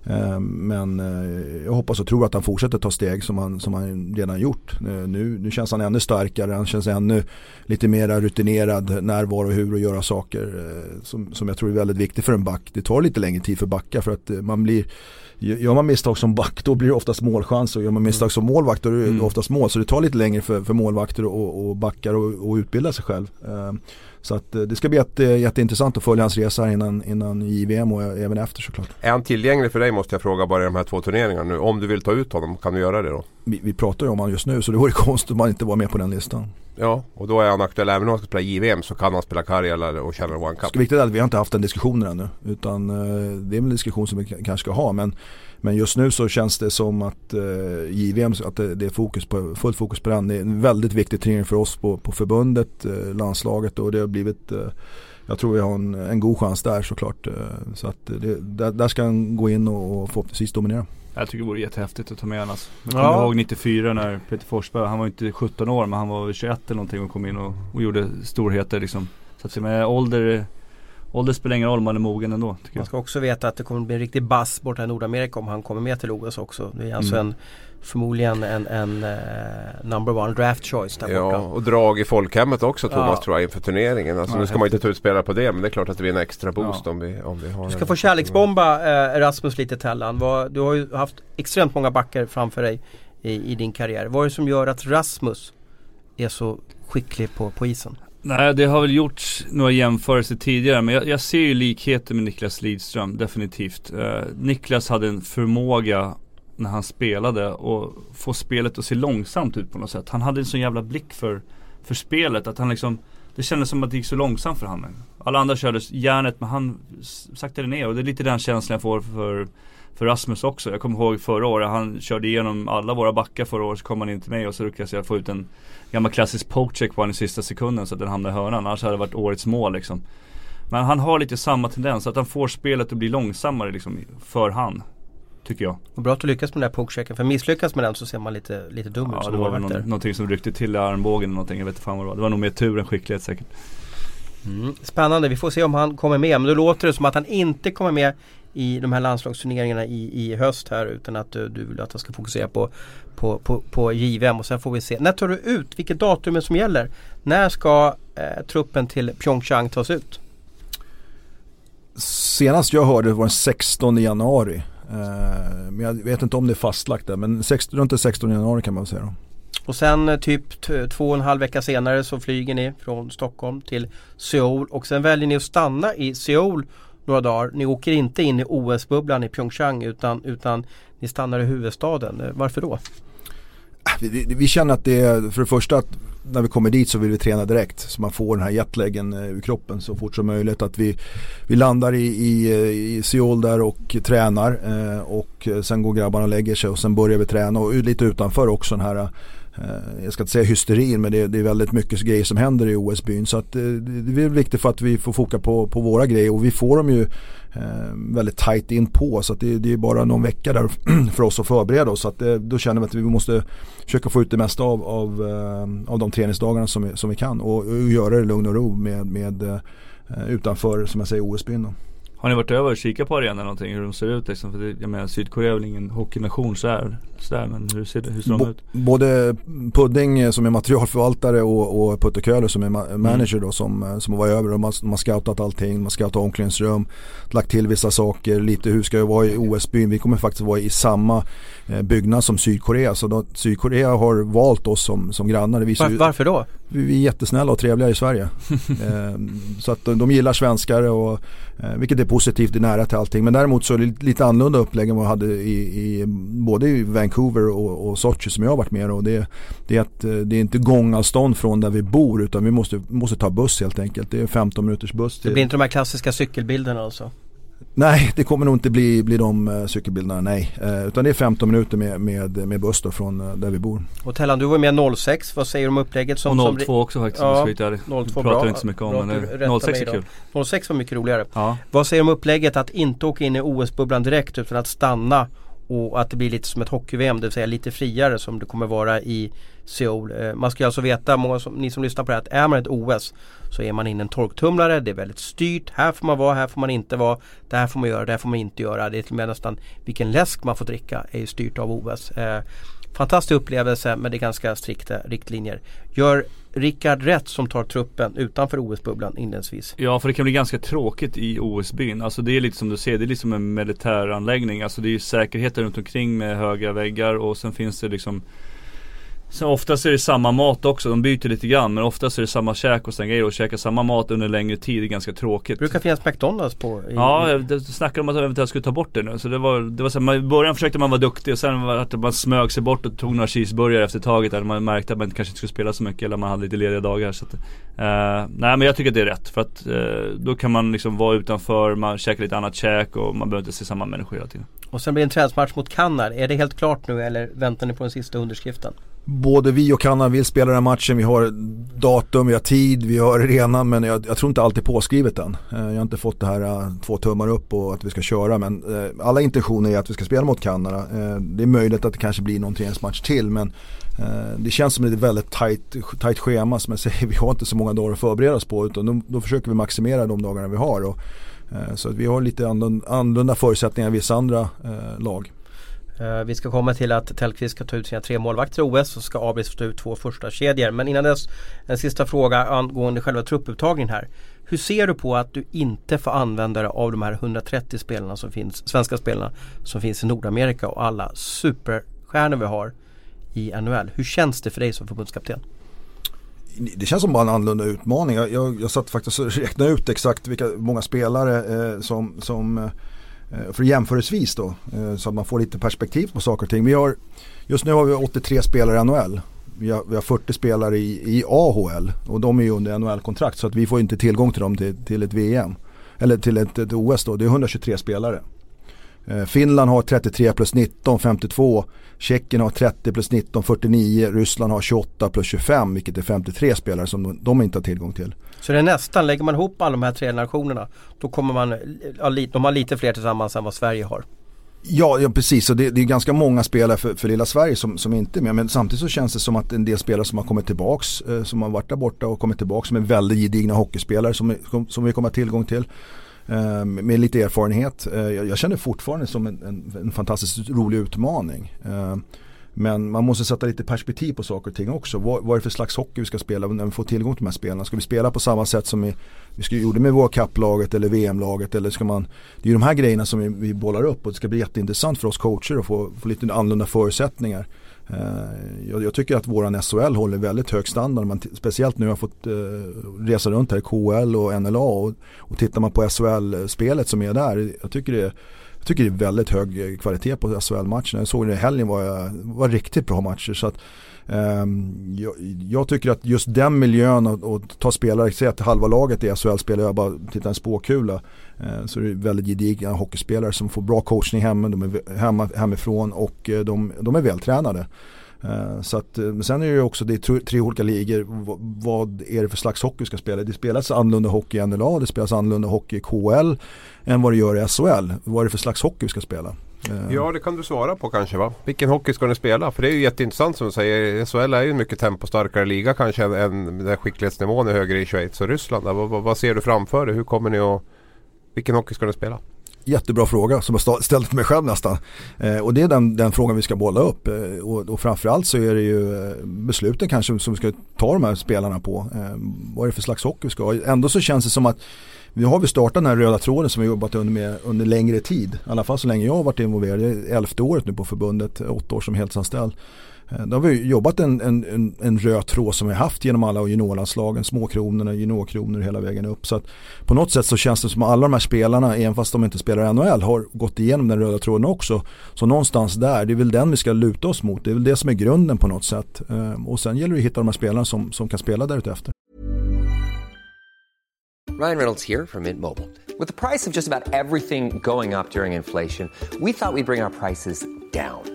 Eh, men eh, jag hoppas och tror att han fortsätter ta steg som han, som han redan gjort. Eh, nu, nu känns han ännu starkare, han känns ännu lite mer rutinerad närvaro hur att göra saker eh, som, som jag tror är väldigt viktigt för en back. Det tar lite längre tid för backar för att eh, man blir Gör man misstag som back då blir det oftast målchans och gör man misstag som målvakt då är det Mm. oftast mål. Så det tar lite längre för, för målvakter och, och backar och, och utbilda sig själv. Eh, Så att eh, det ska bli jätte, jätteintressant att följa hans resa innan, innan JVM och även efter såklart. Är han tillgänglig för dig måste jag fråga bara i de här två turneringarna nu. Om du vill ta ut honom, kan du göra det då? Vi, vi pratar ju om honom just nu så det vore konstigt om han inte var med på den listan. Ja, och då är han aktuell. Även om han ska spela JVM så kan han spela Karjala och Channel One Cup. Det viktigt är att vi har inte haft den diskussionen ännu. Utan eh, det är en diskussion som vi kanske ska ha. Men, men just nu så känns det som att eh, JVM, att det, det är fokus på, fullt fokus på den. Det är en väldigt viktig turnering för oss på, på förbundet, eh, landslaget och det har blivit eh, jag tror vi har en, en god chans där såklart. eh, Så att det, där, där ska han gå in och, och förhoppningsvis dominera. Jag tycker det vore jättehäftigt att ta med honom. Alltså. Jag Ja. kommer ihåg 94 när Peter Forsberg, han var inte 17 år men han var väl 21 eller någonting och kom in och, och gjorde storheter liksom. Så att med ålder, ålder spelar ingen roll, man är mogen ändå tycker Man jag. ska också veta att det kommer bli en riktig bass borta i Nordamerika om han kommer med till OS också. Det är alltså Mm. en förmodligen en, en eh, number one draft choice där Ja, borta. och drag i folkhemmet också Thomas Ja. tror jag inför turneringen. Alltså, Ja, nu ska man inte ta ut spelare på det men det är klart att det blir en extra boost Ja. om, vi, om vi har Du ska få kärleksbomba eh, Rasmus lite Tellan. Du har ju haft extremt många backar framför dig i, i din karriär. Vad är det som gör att Rasmus är så skicklig på, på isen? Nej det har väl gjorts några jämförelser tidigare men jag, jag ser ju likheter med Niklas Lidström definitivt. Eh, Niklas hade en förmåga när han spelade och få spelet att se långsamt ut på något sätt. Han hade en sån jävla blick för, för spelet att han liksom Det kändes som att det gick så långsamt för honom. Alla andra körde järnet men han saktade ner och det är lite den känslan jag får för för Rasmus också. Jag kommer ihåg förra året, han körde igenom alla våra backar förra året så kom han in till mig och så lyckades jag få ut en gammal klassisk pokecheck på honom i sista sekunden så att den hamnade i hörnan. Annars hade det varit årets mål liksom. Men han har lite samma tendens, att han får spelet att bli långsammare liksom för han. Tycker jag. Och bra att du lyckas med den där pokechecken. För misslyckas med den så ser man lite, lite dum ut Ja som det var väl någon, någonting som ryckte till armbågen eller någonting. Jag vet inte fan vad det var. Det var nog mer tur än skicklighet säkert. Mm. Spännande, vi får se om han kommer med. Men då låter det som att han inte kommer med i de här landslagsturneringarna i, i höst här utan att du, du vill att han ska fokusera på, på, på, på JVM och sen får vi se. När tar du ut? Vilket datum är som gäller? När ska eh, truppen till Pyeongchang tas ut? Senast jag hörde var den 16 januari. Eh, men jag vet inte om det är fastlagt där men 16, runt den 16 januari kan man väl säga då. Och sen eh, typ två och en halv vecka senare så flyger ni från Stockholm till Seoul och sen väljer ni att stanna i Seoul några dagar. Ni åker inte in i OS-bubblan i Pyeongchang utan, utan ni stannar i huvudstaden. Eh, varför då? Ah, vi, vi, vi känner att det är, för det första att när vi kommer dit så vill vi träna direkt så man får den här jetlagen eh, ur kroppen så fort som möjligt. Att vi, vi landar i, i, eh, i Seoul där och tränar eh, och sen går grabbarna och lägger sig och sen börjar vi träna och lite utanför också den här Eh, jag ska inte säga hysterin men det, det är väldigt mycket grejer som händer i OS-byn så att eh, det, det är viktigt för att vi får foka på, på våra grejer. Och vi får dem ju eh, väldigt tajt in på. Så att det, det är bara någon vecka där för oss att förbereda oss. Så att eh, då känner vi att vi måste försöka få ut det mesta av, av, av de träningsdagarna som vi, som vi kan. Och, och göra det i lugn och ro med, med utanför som jag säger OS-byn då. Har ni varit över och kikat på arenan någonting? Hur de ser ut liksom? För det, jag menar Sydkorea är väl ingen hockeynation sådär, sådär men hur ser, det, hur ser de Bo- ut? Både Pudding eh, som är materialförvaltare och, och Putte Köhler som är Mm. ma- manager då som, eh, som var över. De har, de har scoutat allting, de har scoutat omklädningsrum, lagt till vissa saker, lite hur ska jag vara i OS-byn. Vi kommer faktiskt vara i samma eh, byggnad som Sydkorea. Så då, Sydkorea har valt oss som, som grannar. Det visar Var, varför då? vi vi är jättesnälla och trevliga i Sverige. eh, så att de, de gillar svenskar och, vilket är positivt, det är nära till allting. Men däremot så är det lite annorlunda upplägg än vad jag hade i, i både i Vancouver och, och Sochi som jag har varit med och det, det är att eh, det är inte gångavstånd från där vi bor utan vi måste, måste ta buss helt enkelt. Det är 15 minuters buss. Det blir inte de här klassiska cykelbilderna alltså? Nej, det kommer nog inte bli, bli de uh, cykelbilderna, nej. Eh, utan det är 15 minuter med, med, med buss då från eh, där vi bor. Och Tellan, du var med 06. Vad säger du om upplägget? Som, och som, 02 också faktiskt Ja, om jag ska vara ärlig. 02 Det pratar bra. inte så mycket om Bra men att du det- rättar 06 är kul. 06 var mycket roligare. Ja. Vad säger du om upplägget att inte åka in i OS-bubblan direkt utan att stanna och att det blir lite som ett hockey-VM, det vill säga lite friare som det kommer vara i Seoul. Eh, man ska alltså veta, många som, ni som lyssnar på det här, att är man ett OS så är man in en torktumlare, det är väldigt styrt. Här får man vara, här får man inte vara. Det här får man göra, det här får man inte göra. Det är till och med nästan vilken läsk man får dricka är ju styrt av OS. Eh, fantastisk upplevelse men det är ganska strikta riktlinjer. Gör Rickard rätt som tar truppen utanför OS-bubblan inledningsvis? Ja för det kan bli ganska tråkigt i OS-byn. Alltså det är lite som du ser, det är liksom en militäranläggning. Alltså det är ju säkerhet runt omkring med höga väggar och sen finns det liksom så oftast är det samma mat också, de byter lite grann men oftast är det samma käk och sen grejer och käka samma mat under längre tid är ganska tråkigt. Det brukar finnas McDonalds på i, Ja, det snackade om att jag eventuellt skulle ta bort det nu. Så det var, det var så här, man, i början försökte man vara duktig och sen var att man smög sig bort och tog några cheeseburgare efter taget där man märkte att man kanske inte skulle spela så mycket eller man hade lite lediga dagar. Så att, eh, nej men jag tycker att det är rätt för att eh, då kan man liksom vara utanför, man käkar lite annat käk och man behöver inte se samma människor hela tiden. Och sen blir det en träningsmatch mot Kanada. Är det helt klart nu eller väntar ni på den sista underskriften? Både vi och Kanada vill spela den här matchen. Vi har datum, vi har tid, vi har arenan men jag, jag tror inte allt är påskrivet än. Eh, jag har inte fått det här eh, två tummar upp och att vi ska köra men eh, alla intentioner är att vi ska spela mot Kanada. Det är möjligt att det kanske blir någon träningsmatch till men det känns som ett väldigt tajt, tajt schema som jag säger. Vi har inte så många dagar att förbereda oss på utan då, då försöker vi maximera de dagarna vi har. Och, så att vi har lite annorlunda, annorlunda förutsättningar än vissa andra eh, lag. Eh, vi ska komma till att Tellqvist ska ta ut sina tre målvakter i OS och ska Abris få ta ut två första kedjor. Men innan dess en sista fråga angående själva truppupptagningen här. Hur ser du på att du inte får använda dig av de här 130 spelarna som finns, svenska spelarna som finns i Nordamerika och alla superstjärnor vi har i NHL. Hur känns det för dig som förbundskapten? Det känns som bara en annorlunda utmaning. Jag, jag, jag satt faktiskt och räknade ut exakt vilka många spelare eh, som, som eh, Eh, för jämförelsevis då, eh, så att man får lite perspektiv på saker och ting. Vi har, just nu har vi 83 spelare i NHL. Vi har, vi har 40 spelare i, i AHL och de är ju under NHL-kontrakt så att vi får inte tillgång till dem till, till ett VM. Eller till ett, ett OS då, det är 123 spelare. Eh, Finland har 33 plus 19, 52. Tjeckien har 30 plus 19, 49. Ryssland har 28 plus 25 vilket är 53 spelare som de, de inte har tillgång till. Så det är nästan, lägger man ihop alla de här tre nationerna då kommer man, de har lite fler tillsammans än vad Sverige har. Ja, ja precis. Och det, det, är ganska många spelare för, för lilla Sverige som, som inte är med. Men samtidigt så känns det som att en del spelare som har kommit tillbaks, eh, som har varit där borta och kommit tillbaks som är väldigt gedigna hockeyspelare som, som, som vi kommer ha tillgång till. Eh, med lite erfarenhet. Eh, jag, jag, känner fortfarande som en, en, en fantastiskt rolig utmaning. Eh, men man måste sätta lite perspektiv på saker och ting också. Vad, vad är det för slags hockey vi ska spela när vi får tillgång till de här spelarna? Ska vi spela på samma sätt som vi, vi gjorde med våra kapplaget eller VM-laget? Eller ska man, det är ju de här grejerna som vi, vi bollar upp och det ska bli jätteintressant för oss coacher att få, få lite annorlunda förutsättningar. Uh, jag, jag, tycker att våran SHL håller väldigt hög standard. Man speciellt nu har fått uh, resa runt här i KL och NLA och, och tittar man på SHL-spelet som är där. Jag tycker det är jag tycker det är väldigt hög kvalitet på SHL-matcherna. Jag såg det i helgen var, var riktigt bra matcher. Så att, um, jag, jag, tycker att just den miljön och, och ta spelare, säg att halva laget är SHL-spelare jag bara tittar en spåkula. Uh, så det är väldigt gedigna hockeyspelare som får bra coachning hemma, de är hemma, hemifrån och eh, de, de är vältränade. Eh, så att, eh, sen är det ju också det är tre, olika ligor. Vad är det för slags hockey vi ska spela? Det spelas annorlunda hockey i NLA, det spelas annorlunda hockey i KL än vad det gör i SHL. Vad är det för slags hockey vi ska spela? Ja det kan du svara på kanske va? Vilken hockey ska ni spela? För det är ju jätteintressant som du säger. SHL är ju en mycket tempostarkare liga kanske än där skicklighetsnivån är högre i Schweiz och Ryssland. Vad, vad, vad ser du framför dig? Hur kommer ni att... Vilken hockey ska ni spela? Jättebra fråga som jag ställt till mig själv nästan. Eh, och det är den, den, frågan vi ska bolla upp. Eh, och, och framförallt så är det ju eh, besluten kanske som vi ska ta de här spelarna på. Eh, vad är det för slags hockey vi ska ha? Ändå så känns det som att nu har vi startat den här röda tråden som vi jobbat under med under längre tid. I alla fall så länge jag har varit involverad. Det är elfte året nu på förbundet, åtta år som heltidsanställd. Eh, då har vi jobbat en, en, en, röd tråd som vi haft genom alla juniorlandslagen, småkronorna, juniorkronor hela vägen upp. Så att på något sätt så känns det som att alla de här spelarna, även fast de inte spelar NHL, har gått igenom den röda tråden också. Så någonstans där, det är väl den vi ska luta oss mot. Det är väl det som är grunden på något sätt. Eh, och sen gäller det att hitta de här spelarna som, som kan spela där. Ryan Reynolds här från Mint Mobile. Med priset på nästan allt som går upp under inflationen, trodde vi att vi skulle bring våra priser down.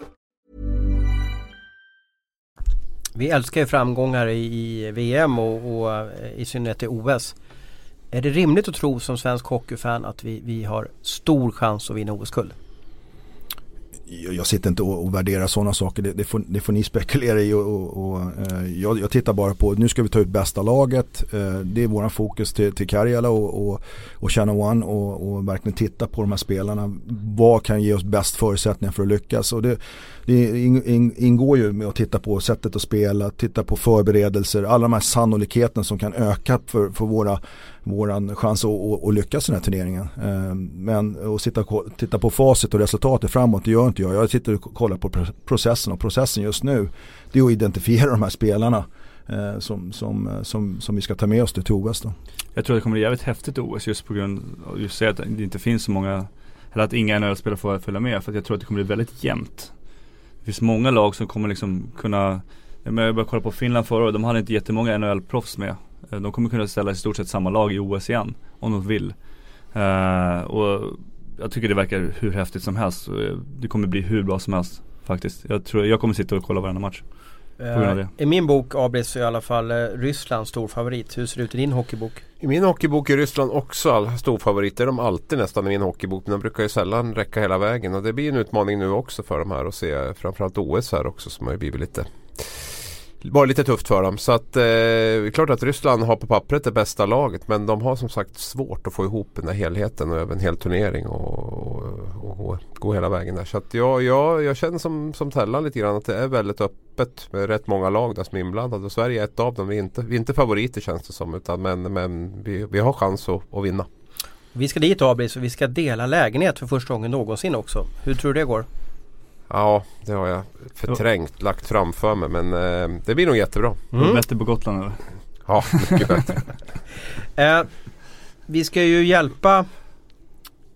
Vi älskar ju framgångar i VM och, och eh, i synnerhet i OS. Är det rimligt att tro som svensk hockeyfan att vi, vi har stor chans att vinna OS-guld? Jag sitter inte och, och värderar sådana saker. Det, det, får, det, får, ni spekulera i. Och, och, och eh, jag, jag, tittar bara på, nu ska vi ta ut bästa laget. Eh, det är våran fokus till, till Karjala och, och, och Channel One och, och verkligen titta på de här spelarna. Vad kan ge oss bäst förutsättningar för att lyckas? Och det, det ingår ju med att titta på sättet att spela, titta på förberedelser, alla de här sannolikheten som kan öka för, för våra våran chans att, att, lyckas i den här turneringen. Ehm, men att sitta, och titta på facit och resultatet framåt, det gör inte jag. Jag sitter och kollar på processen och processen just nu det är att identifiera de här spelarna eh, som, som, eh, som, som vi ska ta med oss till OS då. Jag tror det kommer bli jävligt häftigt OS just på grund av just att det inte finns så många eller att inga NHL-spelare får följa med för att jag tror att det kommer bli väldigt jämnt. Det finns många lag som kommer liksom kunna Jag började kolla på Finland förra året, de hade inte jättemånga NHL-proffs med de kommer kunna ställa i stort sett samma lag i OS igen om de vill. Uh, och jag tycker det verkar hur häftigt som helst. Det kommer bli hur bra som helst faktiskt. Jag tror jag kommer sitta och kolla varenda match. I min bok Abris så är i alla fall Ryssland stor favorit. Hur ser det ut i din hockeybok? I min hockeybok är Ryssland också stor favorit. Det är de alltid nästan i min hockeybok. Men de brukar ju sällan räcka hela vägen. Och det blir en utmaning nu också för de här att se framförallt OS här också som har ju blivit lite var lite tufft för dem. Så att eh, det är klart att Ryssland har på pappret det bästa laget. Men de har som sagt svårt att få ihop den här helheten och över en hel turnering och, och, och, och gå hela vägen där. Så att jag, jag, jag känner som, som Tellan lite grann att det är väldigt öppet med rätt många lag där som är inblandade. Och Sverige är ett av dem. Vi är inte, vi är inte favoriter känns det som. Utan, men men vi, vi har chans att, att vinna. Vi ska dit Abris och vi ska dela lägenhet för första gången någonsin också. Hur tror du det går? Ja, det har jag förträngt, lagt framför mig. Men eh, det blir nog jättebra. Mm. Bättre på Gotland eller? Ja, mycket bättre. Eh, vi ska ju hjälpa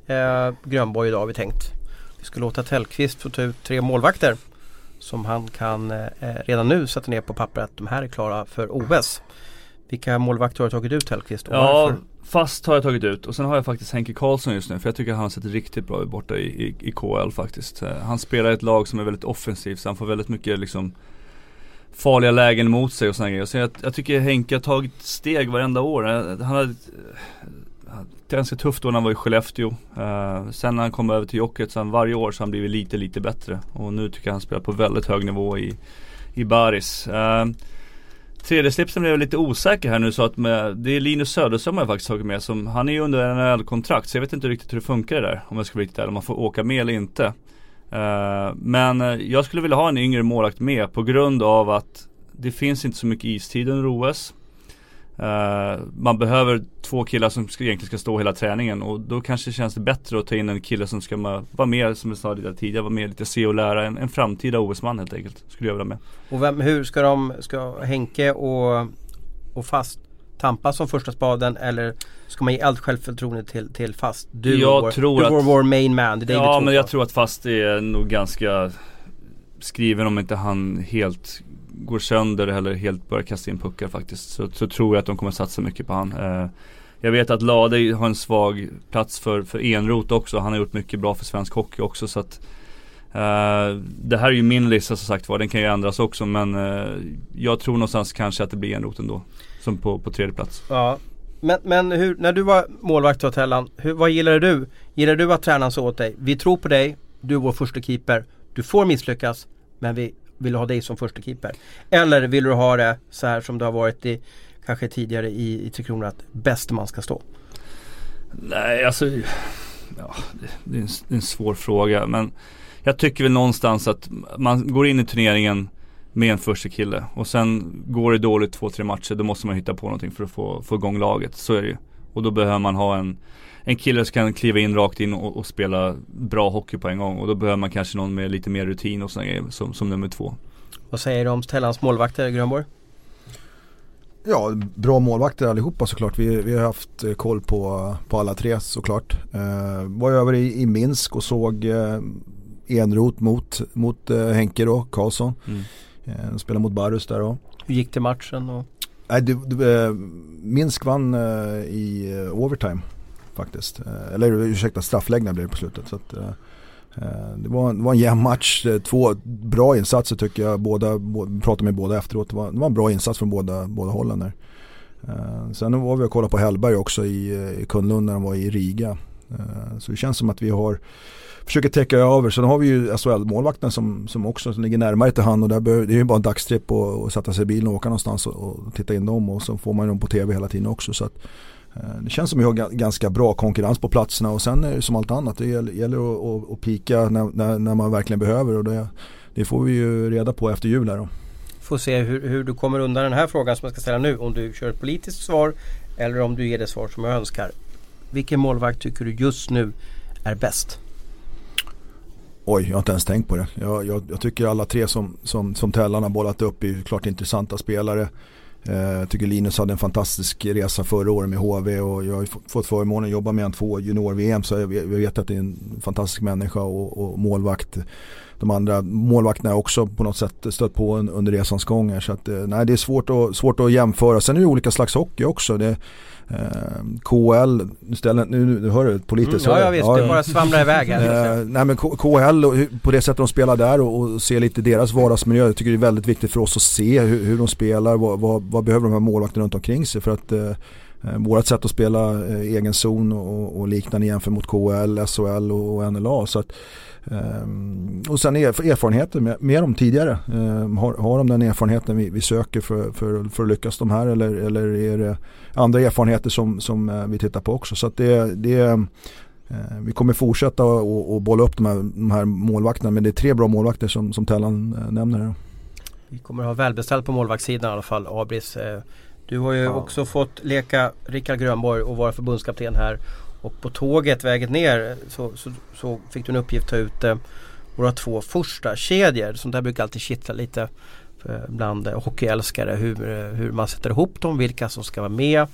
eh, Grönborg idag har vi tänkt. Vi ska låta Tellqvist få ta ut tre målvakter. Som han kan eh, redan nu sätta ner på papper att de här är klara för OS. Vilka målvakter har du tagit ut Tellqvist? Ja, varför? Fast har jag tagit ut och sen har jag faktiskt Henke Karlsson just nu för jag tycker att han har sett riktigt bra ut borta i, i, i KL faktiskt. Eh, han spelar i ett lag som är väldigt offensivt så han får väldigt mycket liksom farliga lägen mot sig och sådana grejer. Så jag, jag tycker Henke har tagit steg varenda år. Eh, han hade eh, ganska tufft då när han var i Skellefteå. Uh, sen när han kom över till Jocket så han varje år så har han blivit lite, lite bättre. Och nu tycker jag han spelar på väldigt hög nivå i, i Baris. Uh, Tredje slipsen blev jag lite osäker här nu så att med, det är Linus Söderström jag faktiskt tagit med som, han är ju under NHL-kontrakt så jag vet inte riktigt hur det funkar det där om jag ska vara riktigt ärlig, om man får åka med eller inte. Uh, men eh, jag skulle vilja ha en yngre målvakt med på grund av att det finns inte så mycket istid under OS. Uh, man behöver två killar som ska, egentligen ska stå hela träningen och då kanske det känns det bättre att ta in en kille som ska vara med, som jag sa lite tidigare, vara med lite se och lära. En, en framtida OS-man helt enkelt, skulle jag vilja med. Och vem, hur ska de, ska Henke och, och Fast tampas som första spaden eller ska man ge allt självförtroende till, till Fast? Du jag vår, tror du att, vår, vår main man, det är Ja men jag tror att Fast är nog ganska skriven om inte han helt går sönder eller helt börjar kasta in puckar faktiskt. Så, så tror jag att de kommer satsa mycket på han. Eh, jag vet att Lade har en svag plats för, för Enrot också. Han har gjort mycket bra för svensk hockey också så att eh, det här är ju min lista som sagt var, den kan ju ändras också men eh, jag tror någonstans kanske att det blir Enroth ändå. Som på, på tredje plats. Ja. Men, men hur, när du var målvakt åt Hellan, hur, vad gillade du? Gillade du att tränaren sa åt dig, vi tror på dig, du är vår första keeper, du får misslyckas men vi vill du ha dig som första keeper? Eller vill du ha det så här som det har varit i kanske tidigare i, i Tre Kronor att bäst man ska stå? Nej alltså ja, det, det, är en, det är en svår fråga men jag tycker väl någonstans att man går in i turneringen med en första kille och sen går det dåligt två, tre matcher då måste man hitta på någonting för att få, få igång laget. Så är det ju. Och då behöver man ha en, en kille som kan kliva in rakt in och, och, spela bra hockey på en gång. Och då behöver man kanske någon med lite mer rutin och sådana grejer som, som nummer två. Vad säger du om Stellans målvakter, Grönborg? Ja, bra målvakter allihopa såklart. Vi, vi har haft eh, koll på, på alla tre såklart. Eh, var över i, i Minsk och såg eh, Enrot mot, mot eh, Henke då, Karlsson. Mm. Eh, spelade mot Barus där då. Hur gick det matchen? Och... Nej, det, det, eh, Minsk vann eh, i eh, overtime faktiskt. Eh, eller ursäkta, straffläggning blev det på slutet. Så att, eh, eh, det, var, det var en jämn match. Två bra insatser tycker jag. Båda, båda pratade med båda efteråt. Det var, det var en bra insats från båda, båda hållen där. Sen var vi och kollade på Hellberg också i, i Kunlund när de var i Riga. Så det känns som att vi har försöker täcka över. Sen har vi ju SHL-målvakten som, som också ligger närmare till hand och där behöver, det är ju bara en dagstripp och, och sätta sig i bilen och åka någonstans och, och, titta in dem och så får man dem på tv hela tiden också. Så att, det känns som att vi har ganska bra konkurrens på platserna och sen är det som allt annat. Det gäller, att, att pika när, när, när, man verkligen behöver och det, det, får vi ju reda på efter jul här då. Får se hur, hur du kommer undan den här frågan som jag ska ställa nu. Om du kör ett politiskt svar eller om du ger det svar som jag önskar. Vilken målvakt tycker du just nu är bäst? Oj, jag har inte ens tänkt på det. Jag, jag, jag tycker alla tre som, som, som Tellan har bollat upp är klart intressanta spelare. Eh, jag tycker Linus hade en fantastisk resa förra året med HV och jag har fått förmånen att jobba med en två junior-VM så jag, vet att det är en fantastisk människa och, och målvakt. De andra målvakterna har också på något sätt stött på under resans gång. Så att, eh, nej, det är svårt att, svårt att jämföra. Sen är det olika slags hockey också. Det, KL, nu, ställer, nu, nu hör du politiskt. Mm, ja, ja visst, ja, det bara svamlar iväg här. Eh, nej men KL och på det sättet de spelar där och, och se lite deras vardagsmiljö. Jag tycker det är väldigt viktigt för oss att se hur, hur de spelar, vad, vad, vad, behöver de här målvakterna runt omkring sig för att eh, eh vårat sätt att spela eh, egen zon och, och liknande jämför mot KL, SHL och, och NLA. Så att, och sen erfarenheter med, dem tidigare. Um, har, har de den erfarenheten vi, vi söker för, för, för att lyckas de här eller, eller är det andra erfarenheter som, som uh, vi tittar på också. Så att det, det uh, vi kommer fortsätta och, och bolla upp de här, de här målvakterna men det är tre bra målvakter som, som Tellan uh, nämner. Här. Vi kommer ha välbeställt på målvaktssidan i alla fall Abris. Du har ju ja. också fått leka Rickard Grönborg och vara förbundskapten här och på tåget vägen ner så, så, så fick du en uppgift att ta ut eh, våra två första kedjor. Sånt där brukar alltid kittla lite eh, bland eh, hockeyälskare hur, eh, hur man sätter ihop dem, vilka som ska vara med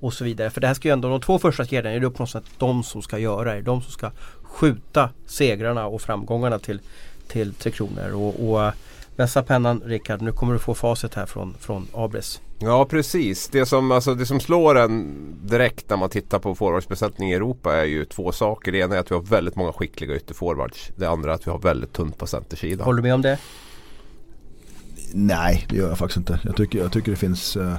och så vidare. För det här ska ju ändå, de två första kedjorna är det på något sätt de som ska göra det. De som ska skjuta segrarna och framgångarna till, till Tre Kronor. Och, och eh, vässa pennan Rickard, nu kommer du få facit här från, från Abris. Ja precis. Det som, alltså, det som slår en direkt när man tittar på forwardsbesättning i Europa är ju två saker. Det ena är att vi har väldigt många skickliga ytterforwards. Det andra är att vi har väldigt tunt på centersidan. Håller du med om det? Nej, det gör jag faktiskt inte. Jag tycker, jag tycker det finns eh,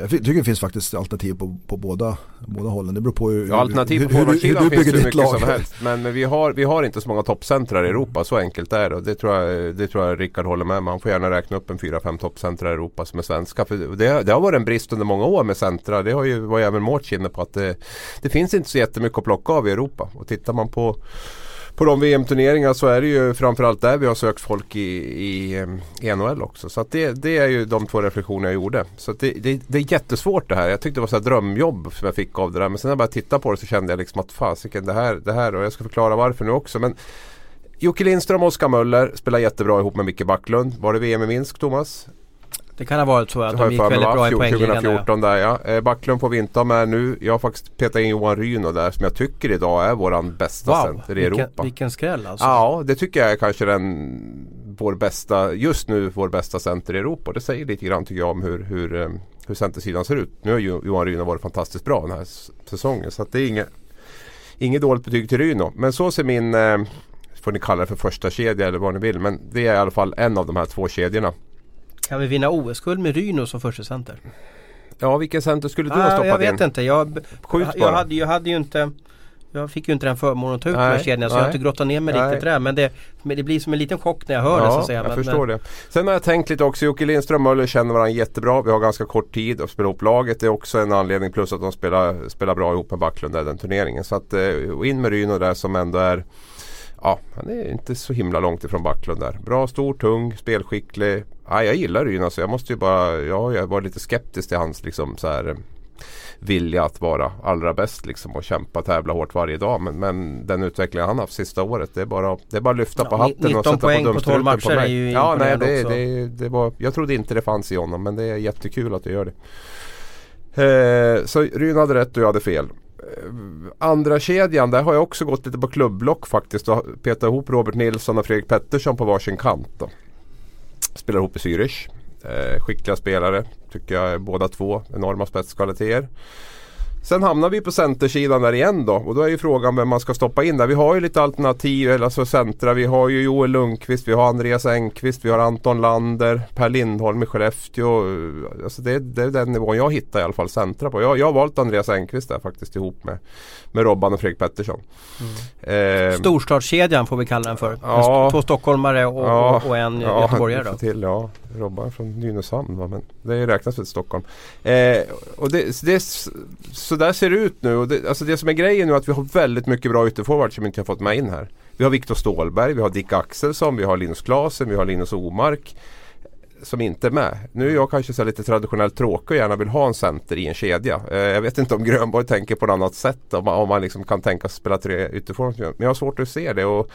jag tycker det finns faktiskt alternativ på, på båda, båda hållen. Det beror på hur, ja, alternativ på forwardsidan finns det hur mycket lag. som helst. Men, men vi, har, vi har inte så många toppcentrar i Europa. Så enkelt är det. Och det tror jag, det tror jag Rickard håller med Man får gärna räkna upp en 4-5 toppcentrar i Europa som är svenska. För det, det har varit en brist under många år med centra. Det har ju, var ju även Mårts inne på att det, det finns inte så jättemycket att plocka av i Europa. Och tittar man på på de VM-turneringar så är det ju framförallt där vi har sökt folk i, i, ehm, i NHL också. Så det, det, är ju de två reflektioner jag gjorde. Så det, det, det, är jättesvårt det här. Jag tyckte det var ett drömjobb som jag fick av det där. Men sen när jag började titta på det så kände jag liksom att fasiken det här, det här och jag ska förklara varför nu också. Men Jocke Lindström och Oskar Möller spelar jättebra ihop med Micke Backlund. Var det VM i Minsk Thomas? Det kan ha varit så att de gick väldigt bra i poängligan 2014 där ja. Eh, Backlund får vi inte ha med nu. Jag har faktiskt petat in Johan Ryno där som jag tycker idag är våran bästa wow, center i vilken, Europa. Vilken skräll alltså. Ja, det tycker jag är kanske den vår bästa, just nu vår bästa center i Europa. Det säger lite grann tycker jag om hur, hur, eh, hur centersidan ser ut. Nu har Johan Ryno varit fantastiskt bra den här säsongen. Så det är inget, inget dåligt betyg till Ryno. Men så ser min, eh, får ni kalla det för första kedja eller vad ni vill. Men det är i alla fall en av de här två kedjorna. Kan vi vinna OS-guld med Ryno som första center? Ja, vilken center skulle du ah, ha stoppat? Jag vet in? inte. Jag, Skjut jag, hade, jag hade ju inte jag fick ju inte den förmånen att ta ut nej, de här kedjorna så nej. jag har inte grottat ner mig nej. riktigt där. Men det, men det blir som en liten chock när jag hör ja, det så att säga. jag men, förstår men... det. Sen har jag tänkt lite också, Jocke Lindström och Möller känner varandra jättebra. Vi har ganska kort tid att spela ihop laget. Det är också en anledning plus att de spelar, spelar bra ihop med Backlund där den turneringen. Så att, och in med Ryno där som ändå är Ja, han är inte så himla långt ifrån Backlund där. Bra, stor, tung, spelskicklig. Ja, jag gillar Ryn alltså. Jag måste ju bara, ja, jag var lite skeptisk till hans liksom så här vilja att vara allra bäst liksom och kämpa tävla hårt varje dag. Men, men den utveckling han haft sista året det är bara, det är bara att lyfta ja, på hatten och sätta på dumstruten på, mig. matcher är ju Ja, nej, det, det, det, var, jag trodde inte det fanns i honom men det är jättekul att det gör det. Eh, så Ryn hade rätt och jag hade fel. Eh, andra kedjan där har jag också gått lite på klubbblock faktiskt och petat ihop Robert Nilsson och Fredrik Pettersson på varsin kant. Då. Spelar ihop i Zürich. Eh, skickliga spelare tycker jag båda två. Enorma spetskvaliteter. Sen hamnar vi på centersidan där igen då och då är ju frågan vem man ska stoppa in där. Vi har ju lite alternativ, alltså centra. Vi har ju Joel Lundqvist, vi har Andreas Engqvist, vi har Anton Lander, Per Lindholm i Skellefteå. Alltså det, det är den nivån jag hittar i alla fall centra på. Jag, jag har valt Andreas Engqvist där faktiskt ihop med, med Robban och Fredrik Pettersson. Mm. Eh, Storstadskedjan får vi kalla den för. Ja, Två stockholmare och, ja, och en ja, göteborgare då. Till, ja, Robban från Nynäshamn va? men det räknas väl Stockholm. Eh, och det, det, så där ser det ut nu. Och det, alltså det som är grejen nu är att vi har väldigt mycket bra ytterforwards som inte har fått med in här. Vi har Viktor Stålberg, vi har Dick Axelsson, vi har Linus Klasen, vi har Linus Omark. Som inte är med. Nu är jag kanske så lite traditionellt tråkig och gärna vill ha en center i en kedja. Eh, jag vet inte om Grönborg tänker på något annat sätt. Om man, om man liksom kan tänka sig spela tre ytterforwards. Men jag har svårt att se det. Och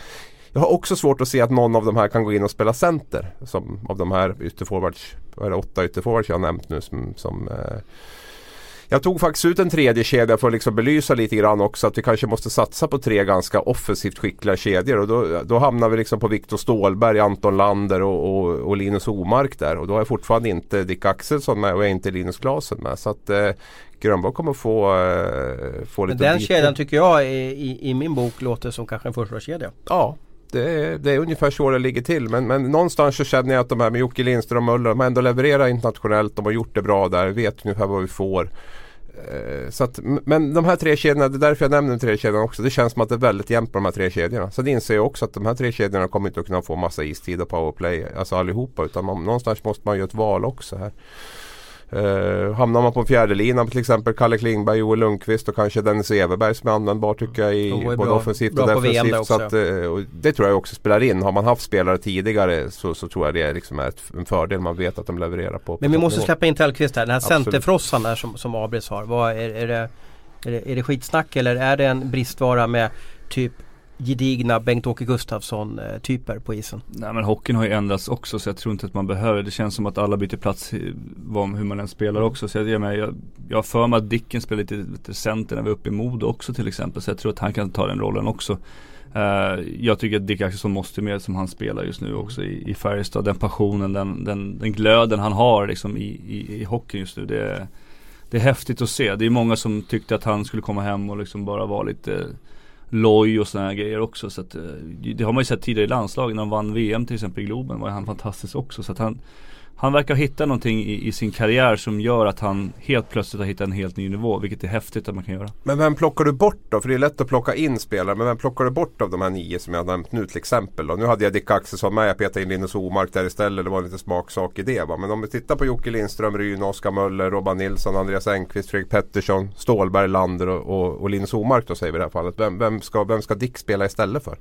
jag har också svårt att se att någon av de här kan gå in och spela center. Som av de här ytterforwards, åtta ytterforwards jag har nämnt nu som, som eh, jag tog faktiskt ut en tredje kedja för att liksom belysa lite grann också att vi kanske måste satsa på tre ganska offensivt skickliga kedjor. Och då, då hamnar vi liksom på Viktor Stålberg, Anton Lander och, och, och, Linus Omark där. Och då är fortfarande inte Dick Axelsson med och är inte Linus Klasen med. Så att eh, Grönborg kommer få, eh, få lite Men den kedjan tycker jag i, i, i, min bok låter som kanske en första kedja. Ja, det är, det är ungefär så det ligger till. Men, men någonstans så känner jag att de här med Jocke Lindström och Möller, de har ändå levererat internationellt. De har gjort det bra där, vet ungefär vad vi får. Eh, så att, men de här tre kedjorna, det är därför jag nämner de tre kedjorna också. Det känns som att det är väldigt jämnt på de här tre kedjorna. Sen inser jag också att de här tre kedjorna kommer inte att kunna få massa istid och powerplay, alltså allihopa. Utan man, någonstans måste man göra ett val också här. Uh, hamnar man på fjärde linan till exempel Kalle Klingberg, Joel Lundqvist och kanske Dennis Everberg som är användbar tycker jag i både bra, offensivt och defensivt. Så att, uh, det tror jag också spelar in. Har man haft spelare tidigare så, så tror jag det liksom är ett, en fördel. Man vet att de levererar på Men vi måste släppa in Tellqvist här. Den här centerfrossan där som, som Abris har. Vad är, är, det, är, det, är det skitsnack eller är det en bristvara med typ gedigna Bengt-Åke Gustafsson-typer eh, på isen. Nej men hockeyn har ju ändrats också så jag tror inte att man behöver Det känns som att alla byter plats om hur man än spelar också. Så jag, jag, jag, jag har för mig att Dicken spelar lite, lite center när vi är uppe i Modo också till exempel. Så jag tror att han kan ta den rollen också. Uh, jag tycker att Dick Axelsson måste med som han spelar just nu också i, i Färjestad. Den passionen, den, den, den glöden han har liksom i, i, i hockeyn just nu. Det, det är häftigt att se. Det är många som tyckte att han skulle komma hem och liksom bara vara lite loj och sådana grejer också. Så att, eh, det har man ju sett tidigare i landslaget. När de vann VM till exempel i Globen var han fantastisk också. Så att han, han verkar hitta någonting i, i, sin karriär som gör att han helt plötsligt har hittat en helt ny nivå. Vilket är häftigt att man kan göra. Men vem plockar du bort då? För det är lätt att plocka in spelare. Men vem plockar du bort av de här nio som jag nämnt nu till exempel? Då? Nu hade jag Dick Axelsson med. Jag petade in Linus Omark där istället. Det var en liten smaksak i det. Va? Men om vi tittar på Jocke Lindström, Ryn, Oskar Möller, Robban Nilsson, Andreas Engqvist, Fredrik Pettersson, Stålberg, Lander och, och, och Linus Omark då säger vi i det här fallet. Vem, vem, ska, vem ska Dick spela istället för?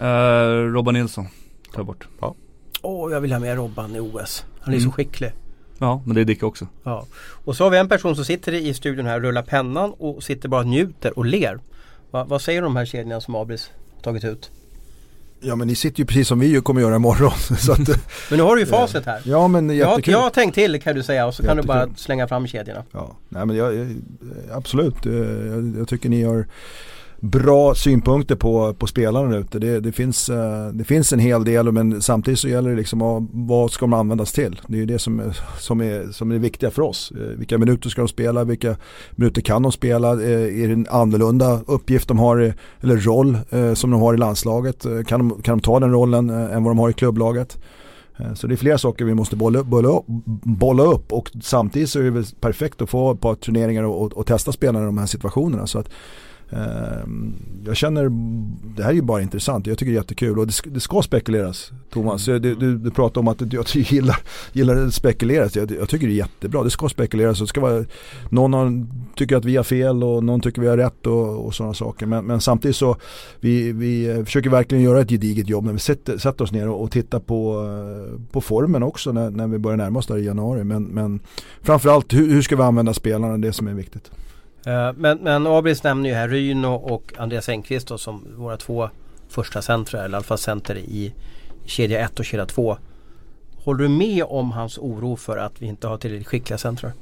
Uh, Robban Nilsson tar jag bort. Ja. Åh, oh, jag vill ha med Robban i OS. Han är mm. så skicklig. Ja, men det är Dick också. Ja. Och så har vi en person som sitter i studion här och rullar pennan och sitter bara och njuter och ler. Va, vad säger de här kedjorna som Abris tagit ut? Ja men ni sitter ju precis som vi kommer göra imorgon. så att, men nu har du ju facit här. Ja men jättekul. Jag, jag har tänkt till kan du säga och så jättekul. kan du bara slänga fram kedjorna. Ja, nej men jag, absolut. Jag, jag tycker ni har bra synpunkter på, på spelarna ute. Det, det, finns, eh, det finns en hel del men samtidigt så gäller det liksom vad ska de användas till? Det är ju det som är, som är, som är viktiga för oss. Eh, vilka minuter ska de spela? Vilka minuter kan de spela? Eh, är det en annorlunda uppgift de har eller roll som de har i landslaget? kan, de, kan de ta den rollen än vad de har i klubblaget? Så det är flera saker vi måste bolla, bolla, bolla upp och samtidigt så är det perfekt att få ett par turneringar och, och, och testa spelarna i de här situationerna. Så att jag känner, det här är ju bara intressant, jag tycker det är jättekul och det ska, det ska spekuleras Thomas. Mm. Du, du, du pratar om att du, jag gillar, gillar att spekuleras, jag, jag, tycker det är jättebra. Det ska spekuleras, det ska vara, någon har, tycker att vi har fel och någon tycker vi har rätt och, och sådana saker. Men, men, samtidigt så, vi, vi försöker verkligen göra ett gediget jobb när vi sätter, sätter oss ner och, och tittar på, på formen också när, när vi börjar närma oss där i januari. Men, men framförallt hur, hur ska vi använda spelarna, det som är viktigt. Eh, men, men Abris nämner ju här Ryno och Andreas Engqvist då, som våra två första centra, eller i alla fall center i kedja 1 och kedja 2. Håller du med om hans oro för att vi inte har tillräckligt skickliga centrar?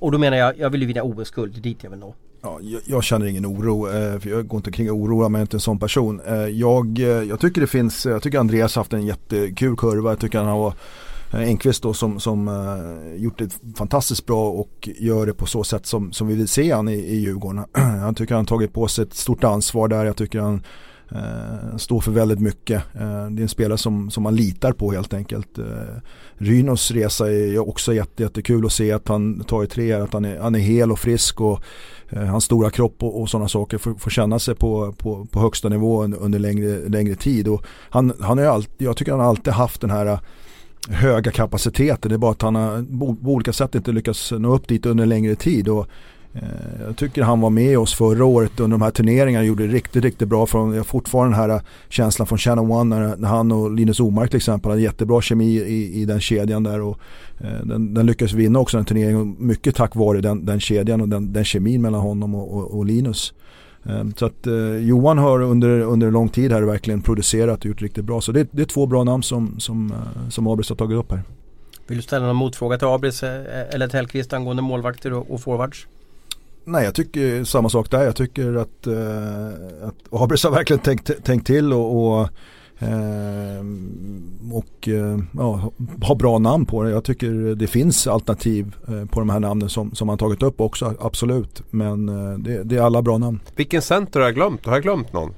Och då menar jag, jag vill ju vinna OS-guld, det är dit jag vill nå. Ja, jag, jag, känner ingen oro, eh, för jag går inte omkring och oroar mig inte en sån person. Eh, jag, jag tycker det finns, jag tycker Andreas har haft en jättekul kurva, jag tycker han har Eh, Enqvist då som, som uh, gjort det fantastiskt bra och gör det på så sätt som, som vi vill se han i, i Djurgården. jag tycker han tagit på sig ett stort ansvar där. Jag tycker han uh, står för väldigt mycket. Uh, det är en spelare som, som man litar på helt enkelt. Uh, Rynos resa är också jätte, jättekul att se att han tar i tre, att han är, han är hel och frisk och hans stora kropp och, och sådana saker får, får känna sig på, på, på högsta nivå under, längre, längre tid. Och han, han är alltid, jag tycker han har alltid haft den här höga kapaciteten. Det är bara att han har på olika sätt inte lyckats nå upp dit under en längre tid. Och, eh, jag tycker han var med oss förra året under de här turneringarna och gjorde det riktigt, riktigt bra. Från, jag har fortfarande den här eh, känslan från Channel One när, när han och Linus Omark till exempel hade jättebra kemi i, i den kedjan där. Och, eh, den, den lyckades vinna också den turneringen mycket tack vare den, den kedjan och den, den kemin mellan honom och, och, och Linus. Ehm, så att eh, Johan har under, under lång tid här verkligen producerat och gjort riktigt bra. Så det, det är två bra namn som, som, eh, som Abris har tagit upp här. Vill du ställa någon motfråga till Abris eh, eller Tellqvist angående målvakter och, och forwards? Nej, jag tycker samma sak där. Jag tycker att, eh, att Abris har verkligen tänkt, tänkt till och, och Ehm, och eh, ja, ha bra namn på det. Jag tycker det finns alternativ eh, på de här namnen som, som man tagit upp också, absolut. Men eh, det, det, är alla bra namn. Vilken center har jag glömt? Har jag glömt någon?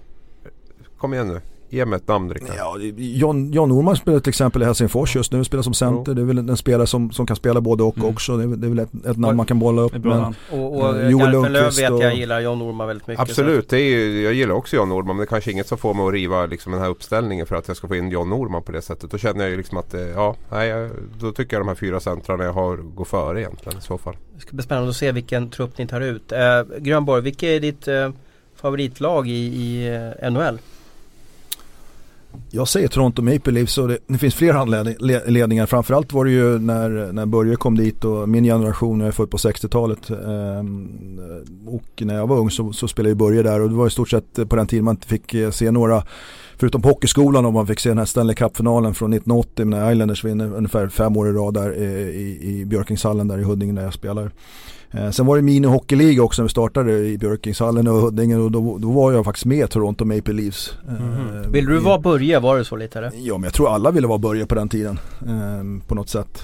Kom igen nu. Ge mig ett namn Rickard. Ja, John, John Norman spelar till exempel i Helsingfors just nu, spelar som center. Jo. Det är väl en spelare som, som kan spela både och mm. också. Det är, det är väl ett, ett namn man kan bolla upp. Men, och och eh, Joel Lundqvist vet jag gillar John Norman väldigt mycket. Absolut, det är ju, jag gillar också John Norman men det är kanske inget som får mig att riva liksom, den här uppställningen för att jag ska få in John Norman på det sättet. Då känner jag ju liksom att, eh, ja, nej, då tycker jag de här fyra centrarna jag har går före egentligen i så fall. Det ska bli spännande att se vilken trupp ni tar ut. Eh, Grönborg, vilket är ditt eh, favoritlag i, i eh, NHL? Jag säger Toronto Maple Leafs och det, det finns fler anledningar. Framförallt var det ju när, när Börje kom dit och min generation, jag är född på 60-talet eh, och när jag var ung så, så spelade ju Börje där och det var i stort sett på den tiden man inte fick eh, se några Förutom på hockeyskolan om man fick se den här Stanley Cup-finalen från 1980 när Islanders vinner ungefär fem år i rad där eh, i, i Björkingshallen där i Huddinge där jag spelar. Eh, sen var det mini hockeyliga också när vi startade i Björkingshallen och Huddinge och då, då var jag faktiskt med Toronto Maple Leafs. Mm. Vill du vara Börje? Var det så lite eller? Ja men jag tror alla ville vara Börje på den tiden. På något sätt.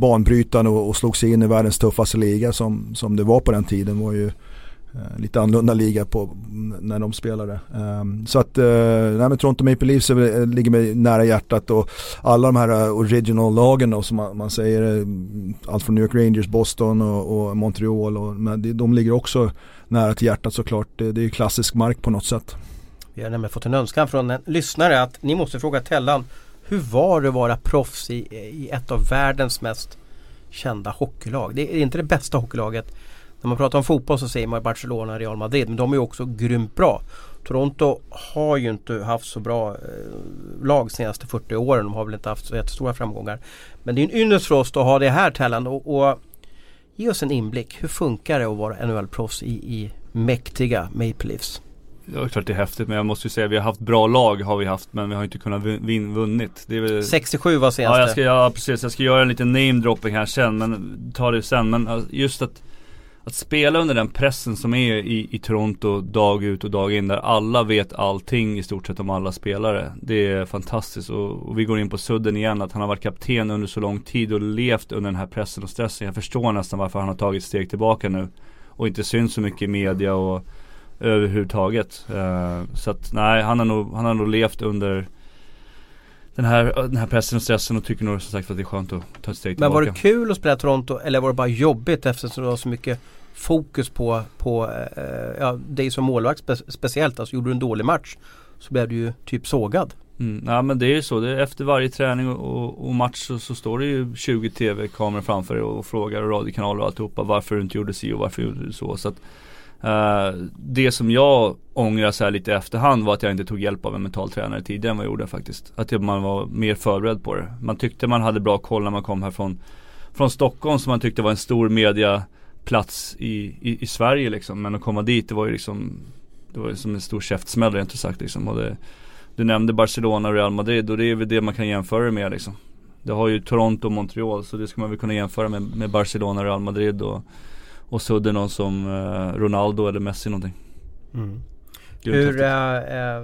Banbrytande och, och slog sig in i världens tuffaste liga som, som det var på den tiden var ju Eh, lite annorlunda liga på, när de spelade. Um, så att, uh, nej men Toronto Maple Leafs är, eh, ligger mig nära hjärtat och alla de här original-lagen då som man, man säger, allt från New York Rangers, Boston och, och Montreal, och, men de, de ligger också nära till hjärtat såklart. Det, det är ju klassisk mark på något sätt. Vi har nämligen fått en önskan från en lyssnare att ni måste fråga Tellan hur var det att vara proffs i, i ett av världens mest kända hockeylag? Det är inte det bästa hockeylaget när man pratar om fotboll så säger man Barcelona, Real Madrid men de är också grymt bra. Toronto har ju inte haft så bra eh, lag senaste 40 åren. De har väl inte haft så jättestora framgångar. Men det är en ynnest för oss att ha det här Tellan och, och ge oss en inblick. Hur funkar det att vara NHL-proffs i, i mäktiga Maple Leafs? Ja, klart det är häftigt men jag måste ju säga att vi har haft bra lag har vi haft men vi har inte kunnat vin vunnit. Väl... 67 var senaste. Ja, jag ska, ja precis, jag ska göra en liten namedropping här sen men ta det sen. Men just att att spela under den pressen som är i, i Toronto dag ut och dag in där alla vet allting i stort sett om alla spelare. Det är fantastiskt och, och, vi går in på sudden igen att han har varit kapten under så lång tid och levt under den här pressen och stressen. Jag förstår nästan varför han har tagit steg tillbaka nu och inte syns så mycket i media och överhuvudtaget. Uh, så att nej, han har nog, han har nog levt under den här, den här pressen och stressen och tycker nog som sagt att det är skönt att ta ett steg tillbaka. Men var det kul att spela Toronto eller var det bara jobbigt eftersom det var så mycket fokus på, på eh, ja, dig som målvakt spe, speciellt. Alltså gjorde du en dålig match så blev du ju typ sågad. Mm, ja men det är ju så. Det efter varje träning och, och match så, så, står det ju 20 tv-kameror framför dig och, och frågar och radiokanaler och alltihopa varför du inte gjorde si och varför gjorde du så. så att, Uh, det som jag ångrar så här lite i efterhand var att jag inte tog hjälp av en mental tränare tidigare än vad jag gjorde faktiskt. Att man var mer förberedd på det. Man tyckte man hade bra koll när man kom här från, från Stockholm som man tyckte var en stor mediaplats i, i, i Sverige liksom. Men att komma dit det var ju liksom Det var ju som en stor käftsmäll rent ut sagt liksom. Och det, du nämnde Barcelona och Real Madrid och det är väl det man kan jämföra det med liksom. Det har ju Toronto och Montreal så det ska man väl kunna jämföra med, med Barcelona och Real Madrid och och det någon som eh, Ronaldo eller Messi någonting. Mm. Hur äh,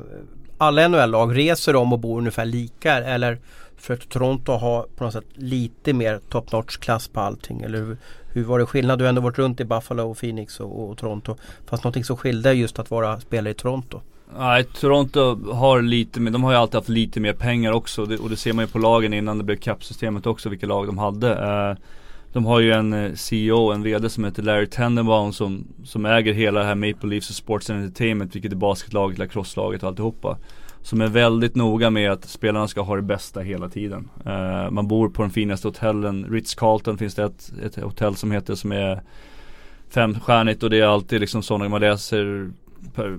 alla NHL-lag reser de och bor ungefär lika eller för att Toronto har på något sätt lite mer top notch klass på allting eller hur, hur var det skillnad? Du har ändå varit runt i Buffalo och Phoenix och, och Toronto. Fast någonting som skilde just att vara spelare i Toronto. Nej, Toronto har lite mer, de har ju alltid haft lite mer pengar också och det, och det ser man ju på lagen innan det blev kapsystemet också vilka lag de hade. Uh, de har ju en eh, CEO, en VD som heter Larry Tenenbaum som, som äger hela det här Maple Leafs och Sports Entertainment vilket är basketlaget, lacrosslaget och alltihopa. Som är väldigt noga med att spelarna ska ha det bästa hela tiden. Uh, man bor på de finaste hotellen, Ritz-Carlton finns det ett, ett hotell som heter som är femstjärnigt och det är alltid liksom sådana man läser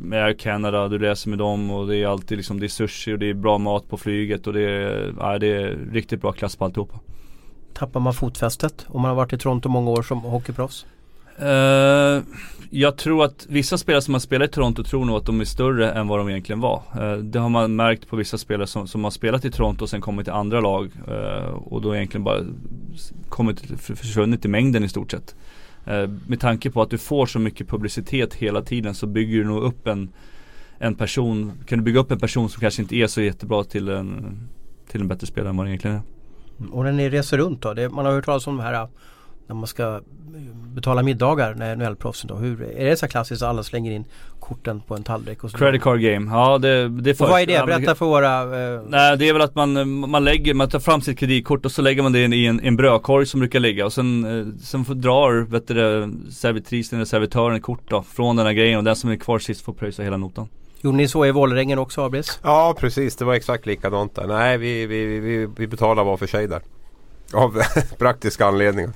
med Air Canada, du läser med dem och det är alltid liksom det är sushi och det är bra mat på flyget och det är, ja, det är riktigt bra klass på alltihopa tappar man fotfästet om man har varit i Toronto många år som hockeyproffs? Uh, jag tror att vissa spelare som har spelat i Toronto tror nog att de är större än vad de egentligen var. Uh, det har man märkt på vissa spelare som, som har spelat i Toronto och sen kommit till andra lag uh, och då egentligen bara kommit, försvunnit i mängden i stort sett. med tanke på att du får så mycket publicitet hela tiden så bygger du nog upp en, en person, kan du bygga upp en person som kanske inte är så jättebra till en, till en bättre spelare än vad den egentligen är. Och när ni reser runt då? Det, man har hört talas om de här när man ska betala middagar när NHL-proffsen då. Hur, är det så klassiskt att alla slänger in korten på en tallrik? Och så Credit card game, ja det, det är först. Och vad är det? Berätta för våra eh... Nej det är väl att man, man lägger, man tar fram sitt kreditkort och så lägger man det i en, en brödkorg som brukar ligga och sen, eh, sen får, drar vet du, servitrisen eller servitören kort då från den här grejen och den som är kvar sist får pröjsa hela notan. Gjorde ni så i Vålerengen också Abris? Ja precis, det var exakt likadant där. Nej vi, vi, vi, vi betalar var för sig där. Av praktiska anledningar.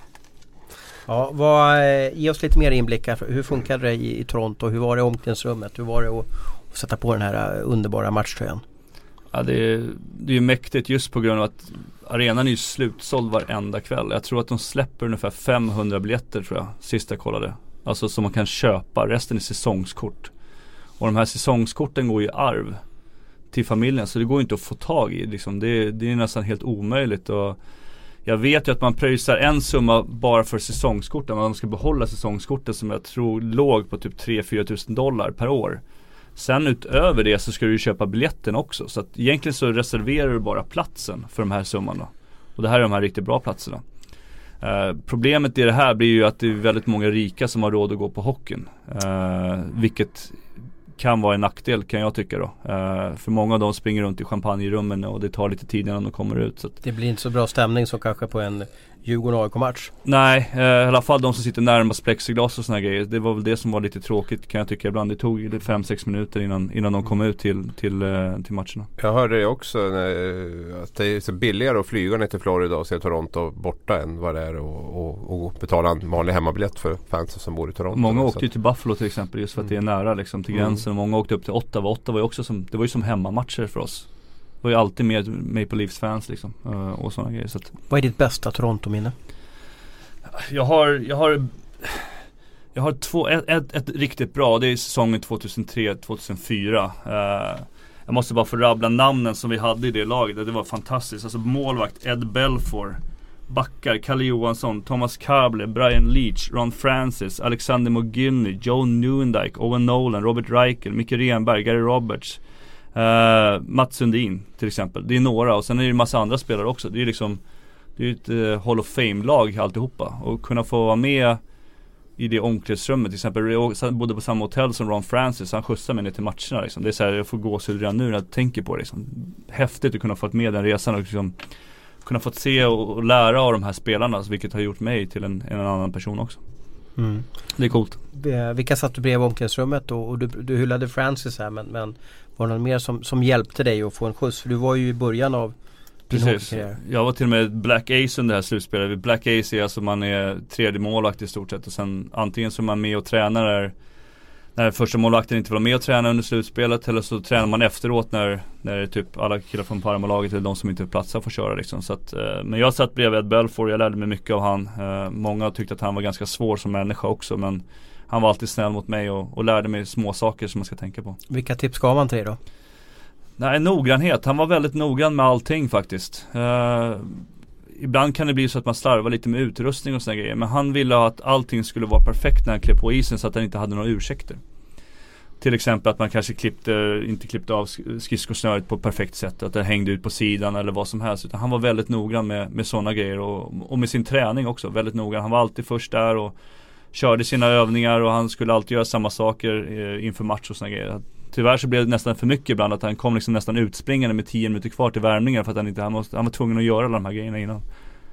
Ja, vad, eh, ge oss lite mer inblickar. Hur funkade det i, i Toronto? Hur var det i omklädningsrummet? Hur var det att, att sätta på den här eh, underbara matchtröjan? Ja det är, det är mäktigt just på grund av att arenan är ju slutsåld varenda kväll. Jag tror att de släpper ungefär 500 biljetter tror jag, sist jag kollade. Alltså som man kan köpa, resten är säsongskort. Och de här säsongskorten går ju i arv till familjen så det går inte att få tag i liksom. det, det är nästan helt omöjligt. Och jag vet ju att man pröjsar en summa bara för säsongskorten. Man ska behålla säsongskorten som jag tror låg på typ 3-4 tusen dollar per år. Sen utöver det så ska du ju köpa biljetten också. Så att egentligen så reserverar du bara platsen för de här summorna. Och det här är de här riktigt bra platserna. Uh, problemet i det här blir ju att det är väldigt många rika som har råd att gå på hockeyn. Uh, vilket kan vara en nackdel kan jag tycka då. Uh, för många av dem springer runt i champagnerummen och det tar lite tid innan de kommer ut. Så det blir inte så bra stämning som kanske på en Djurgården-AIK-match? Nej, eh, i alla fall de som sitter närmast plexiglas och sådana grejer. Det var väl det som var lite tråkigt kan jag tycka ibland. Det tog 5-6 minuter innan, innan de kom ut till, till, eh, till matcherna. Jag hörde det också när, att det är så billigare att flyga ner till Florida och se Toronto borta än vad det är att betala en vanlig hemmabiljett för fansen som bor i Toronto. Många åkte ju till Buffalo till exempel just för att mm. det är nära liksom till mm. gränsen. Mm. Många åkte upp till Ottawa. Ottawa var ju också som, det var ju som hemmamatcher för oss var ju alltid med Maple Leafs fans liksom. Uh, och sådana grejer. Så att... Vad är ditt bästa Toronto-minne? Jag har, jag har jag har två, ett, ett, ett, riktigt bra, det är säsongen 2003-2004. Uh, jag måste bara få rabbla namnen som vi hade i det laget, det var fantastiskt. Alltså målvakt Ed Belfour. Backar, Kalle Johansson, Thomas Kable, Brian Leach, Ron Francis, Alexander McGinney, Joe Newendike, Owen Nolan, Robert Reichel, Micke Renberg, Gary Roberts. Uh, Mats Sundin till exempel. Det är några och sen är det en massa andra spelare också. Det är liksom Det är ett uh, Hall of Fame-lag alltihopa. Och kunna få vara med i det omklädningsrummet till exempel. Jag bodde på samma hotell som Ron Francis. Han skjutsade mig ner till matcherna liksom. Det är så här, jag får gåshud redan nu när jag tänker på det liksom. Häftigt att kunna få med den resan och liksom kunna få se och, lära av de här spelarna. Vilket har gjort mig till en, en annan person också. Mm. Det är coolt. Vilka satt du bredvid omklädningsrummet och, och du, du hyllade Francis här men, men var det någon mer som, som hjälpte dig att få en skjuts? För du var ju i början av Precis. Jag var till och med Black Ace under det här slutspelet. Black Ace är alltså man är tredje målvakt i stort sett och sen antingen så är man med och tränar där när första målvakten inte vara med och träna under slutspelet eller så tränar man efteråt när, när typ alla killar från Parmalaget eller de som inte platsar får köra liksom. Så att, eh, men jag satt bredvid Ed Belfour, jag lärde mig mycket av han. Eh, många tyckte att han var ganska svår som människa också men han var alltid snäll mot mig och, och lärde mig små saker som man ska tänka på. Vilka tips gav han till dig då? Nej, noggrannhet. Han var väldigt noggrann med allting faktiskt. Uh, ibland kan det bli så att man slarvar lite med utrustning och sådana grejer. Men han ville att allting skulle vara perfekt när han klev på isen så att han inte hade några ursäkter. Till exempel att man kanske klippte, inte klippte av skridskosnöret på ett perfekt sätt. Att det hängde ut på sidan eller vad som helst. Utan han var väldigt noggrann med, med sådana grejer och, och med sin träning också. Väldigt noggrann. Han var alltid först där och körde sina övningar och han skulle alltid göra samma saker eh, inför match och sådana grejer. Tyvärr så blev det nästan för mycket ibland att han kom liksom nästan utspringande med 10 minuter kvar till värmningen för att han inte, han, måste, han var tvungen att göra alla de här grejerna innan,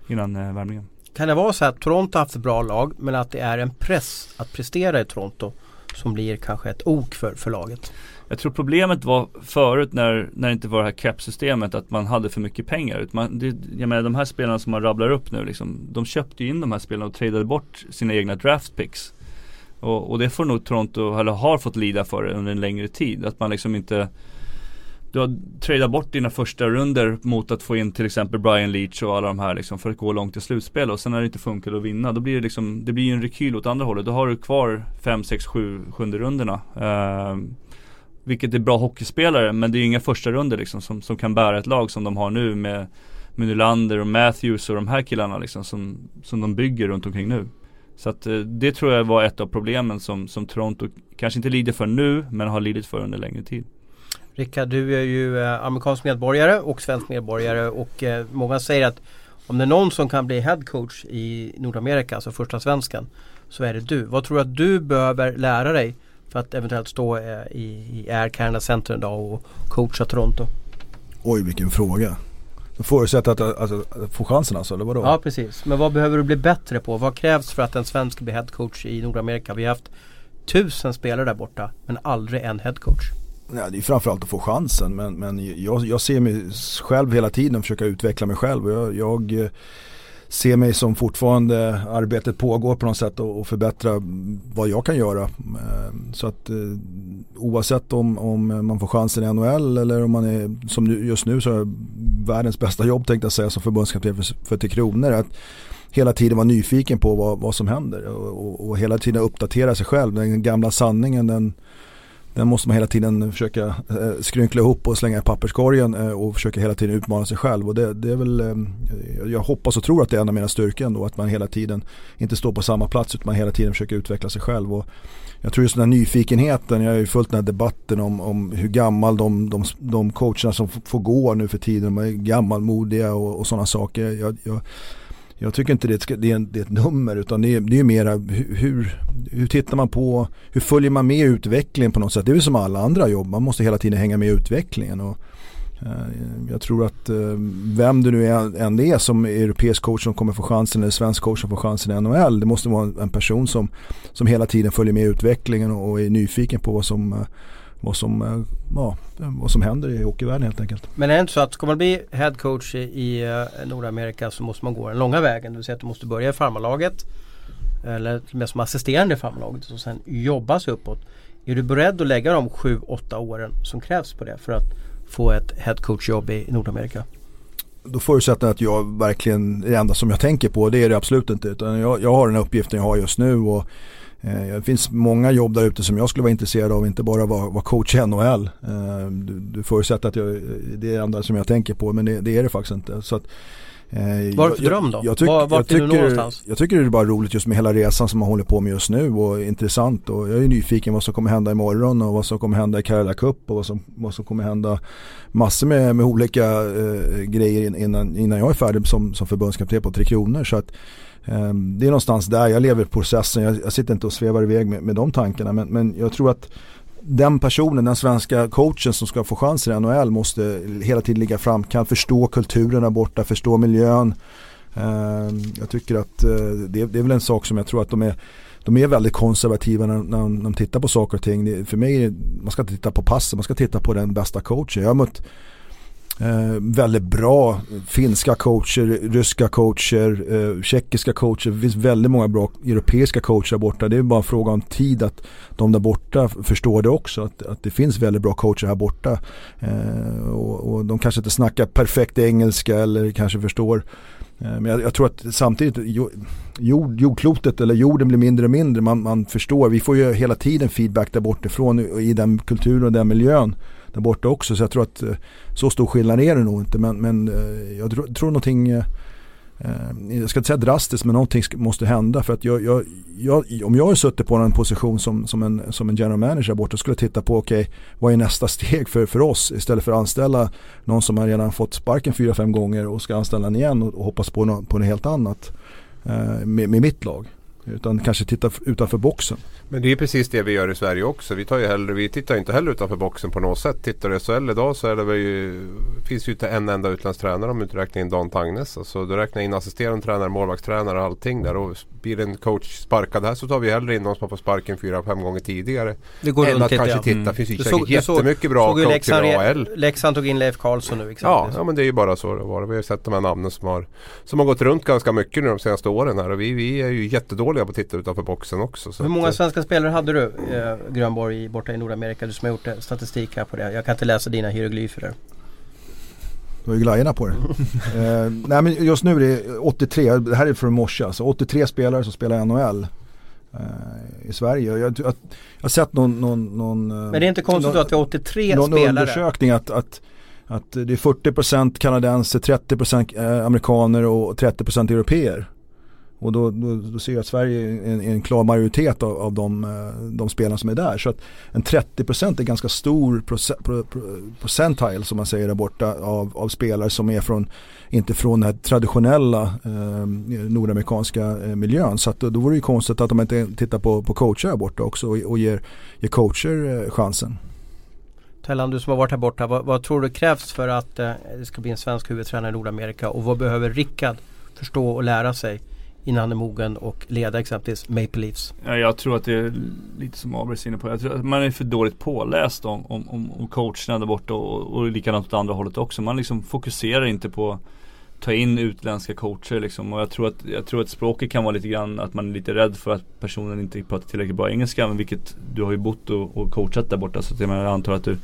innan eh, värmningen. Kan det vara så att Toronto har haft ett bra lag men att det är en press att prestera i Toronto som blir kanske ett ok för, för laget? Jag tror problemet var förut när, när det inte var det här cap-systemet att man hade för mycket pengar. Man, det, jag menar de här spelarna som man rabblar upp nu liksom, de köpte ju in de här spelarna och tradade bort sina egna draft picks. Och, och, det får nog Toronto, eller har fått lida för under en längre tid. Att man liksom inte Du har tradat bort dina första runder mot att få in till exempel Brian Leach och alla de här liksom för att gå långt i slutspel och sen när det inte funkar att vinna då blir det liksom Det blir ju en rekyl åt andra hållet. Då har du kvar 5, 6, 7, sjunde rundorna. Uh, vilket är bra hockeyspelare men det är ju inga första runder liksom som, som kan bära ett lag som de har nu med med Nylander och Matthews och de här killarna liksom som, som de bygger runt omkring nu. Så att eh, det tror jag var ett av problemen som, som Toronto kanske inte lider för nu men har lidit för under längre tid. Rickard, du är ju eh, amerikansk medborgare och svensk medborgare och eh, många säger att om det är någon som kan bli headcoach i Nordamerika, alltså första svensken, så är det du. Vad tror du att du behöver lära dig för att eventuellt stå i, i Air Canada Center en dag och coacha Toronto? Oj vilken fråga. Förutsatt att, att, att, få chansen alltså, eller vadå? Ja precis. Men vad behöver du bli bättre på? Vad krävs för att en svensk blir headcoach i Nordamerika? Vi har haft tusen spelare där borta men aldrig en headcoach. Ja, det är framförallt att få chansen men, men jag, jag ser mig själv hela tiden försöka utveckla mig själv. Jag, jag Se mig som fortfarande arbetet pågår på något sätt och, och förbättra vad jag kan göra. Eh, så att eh, oavsett om, om man får chansen i NHL eller om man är som just nu så är världens bästa jobb tänkte jag säga som förbundskapten för, för Tre Kronor. Att hela tiden vara nyfiken på vad, vad som händer och, och, och, hela tiden uppdatera sig själv. Den gamla sanningen den, den måste man hela tiden försöka eh, skrynkla ihop och slänga i papperskorgen eh, och försöka hela tiden utmana sig själv. Och det, det är väl, eh, jag hoppas och tror att det är en av mina styrkor ändå. Att man hela tiden inte står på samma plats utan man hela tiden försöker utveckla sig själv. Och jag tror just den här nyfikenheten, jag har ju följt den här debatten om, om hur gammal de, de, de coacherna som får gå nu för tiden, de är gammalmodiga och, och sådana saker. Jag, jag, jag tycker inte det är, ett, det är, en, det är ett nummer utan det är, det är mera hur, hur tittar man på, hur följer man med utvecklingen på något sätt. Det är väl som alla andra jobb, man måste hela tiden hänga med i utvecklingen. Och, eh, jag tror att eh, vem det nu än det är som europeisk coach som kommer få chansen eller svensk coach som får chansen i NHL. Det måste vara en person som, som hela tiden följer med i utvecklingen och är nyfiken på vad som eh, vad som, ja, vad som händer i hockeyvärlden helt enkelt. Men är det inte så att ska man bli headcoach i, eh, Nordamerika så måste man gå den långa vägen. Det vill säga att du måste börja i farmarlaget eller med som assisterande i farmarlaget och sen jobba sig uppåt. Är du beredd att lägga de 7-8 åren som krävs på det för att få ett headcoachjobb i Nordamerika? Då förutsätter jag att jag verkligen, det enda som jag tänker på det är det absolut inte. Utan jag, jag har den uppgiften jag har just nu och det finns många jobb där ute som jag skulle vara intresserad av, inte bara vara, vara coach i NHL. Eh, du, du förutsätter att jag, det är det enda som jag tänker på men det, det är det faktiskt inte. Så att, eh, Vad är för dröm då? Jag, tyck, var, jag, tycker, jag tycker det är bara roligt just med hela resan som man håller på med just nu och intressant och jag är nyfiken vad som kommer hända imorgon och vad som kommer hända i Karela Cup och vad som, vad som kommer hända massor med, med olika eh, grejer innan, innan jag är färdig som, som förbundskapten på Tre Kronor. Så att, Ehm, det är någonstans där jag lever processen. Jag, jag sitter inte och svävar iväg med, med de tankarna. Men, men jag tror att den personen, den svenska coachen som ska få chansen i NHL måste hela tiden ligga fram, kan förstå kulturen där borta, förstå miljön. Ehm, jag tycker att eh, det, det är väl en sak som jag tror att de är de är väldigt konservativa när, när, när de tittar på saker och ting. Det, för mig, man ska inte titta på passen, man ska titta på den bästa coachen. Jag har mött Eh, väldigt bra finska coacher, ryska coacher, eh, tjeckiska coacher. Det finns väldigt många bra europeiska coacher där borta. Det är bara en fråga om tid att de där borta förstår det också. Att, att det finns väldigt bra coacher här borta. Eh, och, och, de kanske inte snackar perfekt engelska eller kanske förstår eh, men jag, jag, tror att samtidigt jord, jordklotet eller jorden blir mindre och mindre. Man, man förstår, vi får ju hela tiden feedback där bortifrån i den kulturen och den miljön där borta också. Så jag tror att eh, så stor skillnad är det nog inte. Men, men eh, jag tror, tror någonting eh, jag ska inte säga drastiskt men någonting måste hända för att jag, jag, jag, om jag har suttit på en position som, som, en, som en general manager borta skulle jag titta på okej okay, vad är nästa steg för, för oss istället för att anställa någon som har redan fått sparken fyra fem gånger och ska anställa en igen och, och hoppas på, något, på något helt annat eh, med, med mitt lag. Utan kanske titta utanför boxen. Men det är precis det vi gör i Sverige också. Vi, tar ju hellre, vi tittar inte heller utanför boxen på något sätt. Tittar du SHL idag så är det ju, finns ju inte en enda utländsk tränare om du inte räknar in Dan Tangnes. Alltså, du räknar in assisterande tränare, målvaktstränare och allting där. Och blir en coach sparkad här så tar vi hellre in någon som har fått sparken fyra, fem gånger tidigare. Det går än att kanske ja. titta. Mm. finns ju säkert såg, jättemycket bra coacher Leksand, i AL. Leksand tog in Leif Karlsson nu. Ja, ja men det är ju bara så det var. Vi har sett de här namnen som har, som har gått runt ganska mycket nu de senaste åren här. Och vi, vi är ju jättedåliga på att titta utanför boxen också. Hur många att, svenska spelare hade du eh, Grönborg borta i Nordamerika? Du som har gjort eh, statistik här på det. Jag kan inte läsa dina hieroglyfer där. Du har ju glajjorna på det. eh, nej men just nu är det 83, det här är från morse alltså, 83 spelare som spelar i NHL. Eh, I Sverige. Jag, jag, jag, har sett någon, någon, någon Men det är inte konstigt någon, då att vi har 83 någon spelare? Någon undersökning att, att, att det är 40% kanadenser, 30% eh, amerikaner och 30% europeer. Och då, då, då, ser jag att Sverige är en, en klar majoritet av, av de, eh, de spelarna som är där. Så att en 30% är ganska stor procentile som man säger där borta av, av spelare som är från, inte från den traditionella eh, nordamerikanska eh, miljön. Så att då, då vore det ju konstigt att de inte tittar på, på coacher här borta också och, och ger, ger coacher eh, chansen. Tellan, du som har varit här borta, vad, vad tror du krävs för att eh, det ska bli en svensk huvudtränare i Nordamerika och vad behöver Rickard förstå och lära sig innan han är mogen och leda exempelvis Maple Leafs? Ja, jag tror att det är lite som Abris inne på. Jag tror att man är för dåligt påläst om, om, om, om coacherna där borta och, och likadant åt andra hållet också. Man liksom fokuserar inte på ta in utländska coacher liksom. Och jag tror, att, jag tror att språket kan vara lite grann att man är lite rädd för att personen inte pratar tillräckligt bra engelska. Men vilket du har ju bott och, och coachat där borta så jag, jag antar att du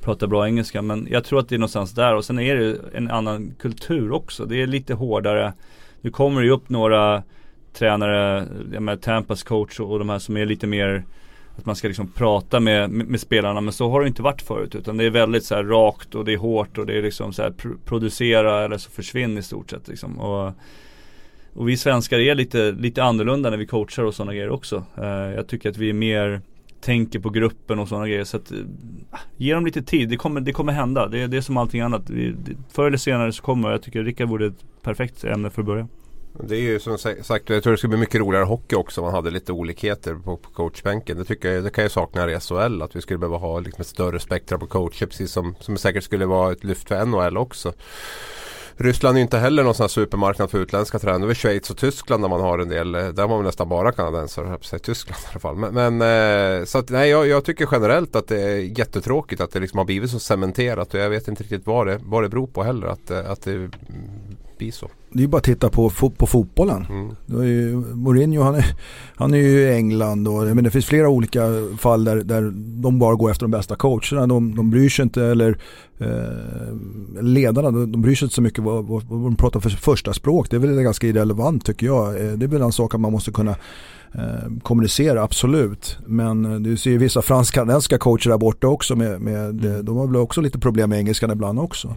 pratar bra engelska. Men jag tror att det är någonstans där och sen är det en annan kultur också. Det är lite hårdare. Nu kommer det ju upp några tränare, jag menar Tampas coach och, och de här som är lite mer att man ska liksom prata med, med, med, spelarna men så har det inte varit förut utan det är väldigt så här rakt och det är hårt och det är liksom så här pr producera eller så försvinn i stort sett liksom. Och, och vi svenskar är lite, lite annorlunda när vi coachar och sådana grejer också. Uh, jag tycker att vi är mer tänker på gruppen och sådana grejer. Så att, ge dem lite tid, det kommer, det kommer hända. Det, det är som allting annat. Vi, förr eller senare så kommer Jag tycker Rickard vore ett perfekt ämne för att börja. Det är ju som sagt, jag tror det skulle bli mycket roligare hockey också om man hade lite olikheter på, på coachbänken. Det, tycker jag, det kan jag sakna i SHL. Att vi skulle behöva ha liksom ett större spektra på coacher. Precis som, som säkert skulle vara ett lyft för NHL också. Ryssland är inte heller någon sån här supermarknad för utländska tränare. Det är Schweiz och Tyskland där man har en del. Eh, där har man nästan bara kanadensare, jag Tyskland i alla fall. Men, men eh, så att, nej, jag, jag, tycker generellt att det är jättetråkigt att det liksom har blivit så cementerat. Och jag vet inte riktigt vad det, vad det beror på heller. Att, eh, att det blir så. Det är bara att titta på, på fotbollen. Mm. ju, Mourinho han är, han är ju i England och men det finns flera olika fall där, där de bara går efter de bästa coacherna. De, de bryr sig inte eller eh, ledarna de, de bryr sig inte så mycket vad, vad, vad de pratar för första språk. Det är väl ganska irrelevant tycker jag. Eh, det är väl en sak att man måste kunna eh, kommunicera, absolut. Men eh, du ser ju vissa fransk-kanadensiska coacher där borta också. Med, med, mm. De har väl också lite problem med engelskan ibland också.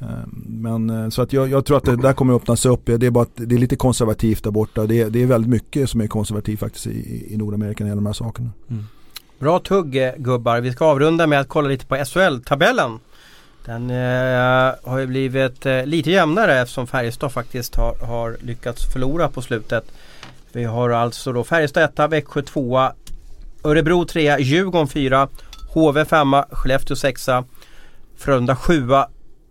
Ehm, men eh, så att jag, jag, tror att det där kommer att öppnas upp. Det är bara att det är lite konservativt där borta. Det är, det är väldigt mycket som är konservativt faktiskt i, i Nordamerika när det gäller de här sakerna. Mm. Bra tugg eh, gubbar. Vi ska avrunda med att kolla lite på SHL-tabellen. Den eh, har ju blivit eh, lite jämnare eftersom Färjestad faktiskt har, har, lyckats förlora på slutet. Vi har alltså då Färjestad 1, Växjö 2, Örebro 3, Djurgården 4, HV 5, Skellefteå 6, Frölunda 7,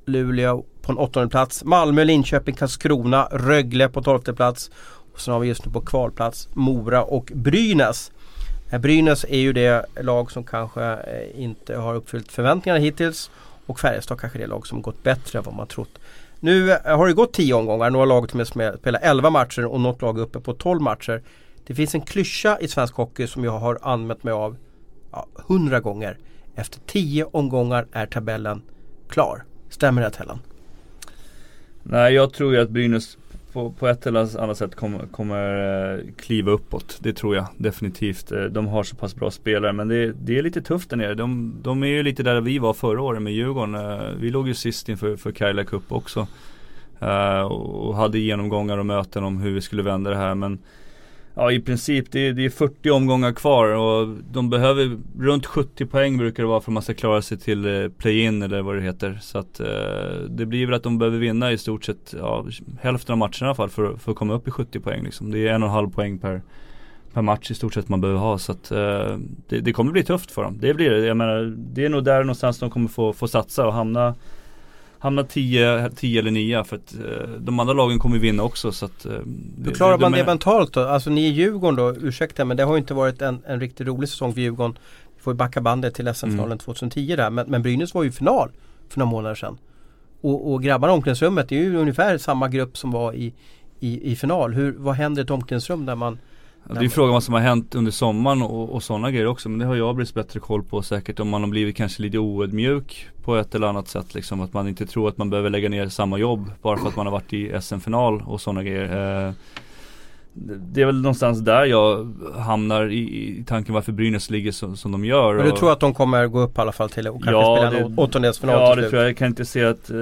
Luleå på en åttonde plats. Malmö, Linköping, Karlskrona, Rögle på tolfte plats. Och sen har vi just nu på kvalplats Mora och Brynäs. Eh, Brynäs är ju det lag som kanske eh, inte har uppfyllt förväntningarna hittills. Och Färjestad kanske det lag som gått bättre än vad man trott. Nu eh, har det gått 10 omgångar. Några lag till och med spelar 11 matcher och något lag är uppe på 12 matcher. Det finns en klyscha i svensk hockey som jag har använt mig av ja, 100 gånger. Efter 10 omgångar är tabellen klar. Stämmer det Tellan? Nej jag tror ju att Brynäs på, på ett eller annat sätt kommer, kommer eh, kliva uppåt. Det tror jag definitivt. Eh, de har så pass bra spelare men det, det är lite tufft där nere. De, de, är ju lite där vi var förra året med Djurgården. Eh, vi låg ju sist inför för Kaila Cup också. och hade genomgångar och möten om hur vi skulle vända det här men Ja i princip det är, det är 40 omgångar kvar och de behöver runt 70 poäng brukar det vara för att man ska klara sig till eh, play-in eller vad det heter. Så att eh, det blir väl att de behöver vinna i stort sett ja, hälften av matcherna i alla fall för, för att komma upp i 70 poäng liksom. Det är en och en halv poäng per, per match i stort sett man behöver ha. Så att eh, det, det, kommer bli tufft för dem. Det blir det. Jag menar, det är nog där någonstans de kommer få, få satsa och hamna hamna 10, 10 eller 9 för att eh, de andra lagen kommer vinna också så att eh, Hur klarar man det, mentalt då? Alltså ni är Djurgården då, ursäkta men det har ju inte varit en, en riktigt rolig säsong för Djurgården. Vi får ju backa bandet till SM-finalen mm. 2010 där men, men Brynäs var ju final för några månader sedan. Och, och grabbarna i omklädningsrummet, det är ju ungefär samma grupp som var i, i, i final. Hur, vad händer i ett omklädningsrum där man det är frågan vad som har hänt under sommaren och, och sådana grejer också. Men det har jag blivit bättre koll på säkert. Om man har blivit kanske lite oödmjuk på ett eller annat sätt. Liksom. Att man inte tror att man behöver lägga ner samma jobb bara för att man har varit i SM-final och sådana grejer. Eh, det är väl någonstans där jag hamnar i, i tanken varför Brynäs ligger så, som de gör. Men du tror att de kommer gå upp i alla fall till och kanske ja, spela en åttondelsfinal Ja det tror jag. Jag kan inte se att eh,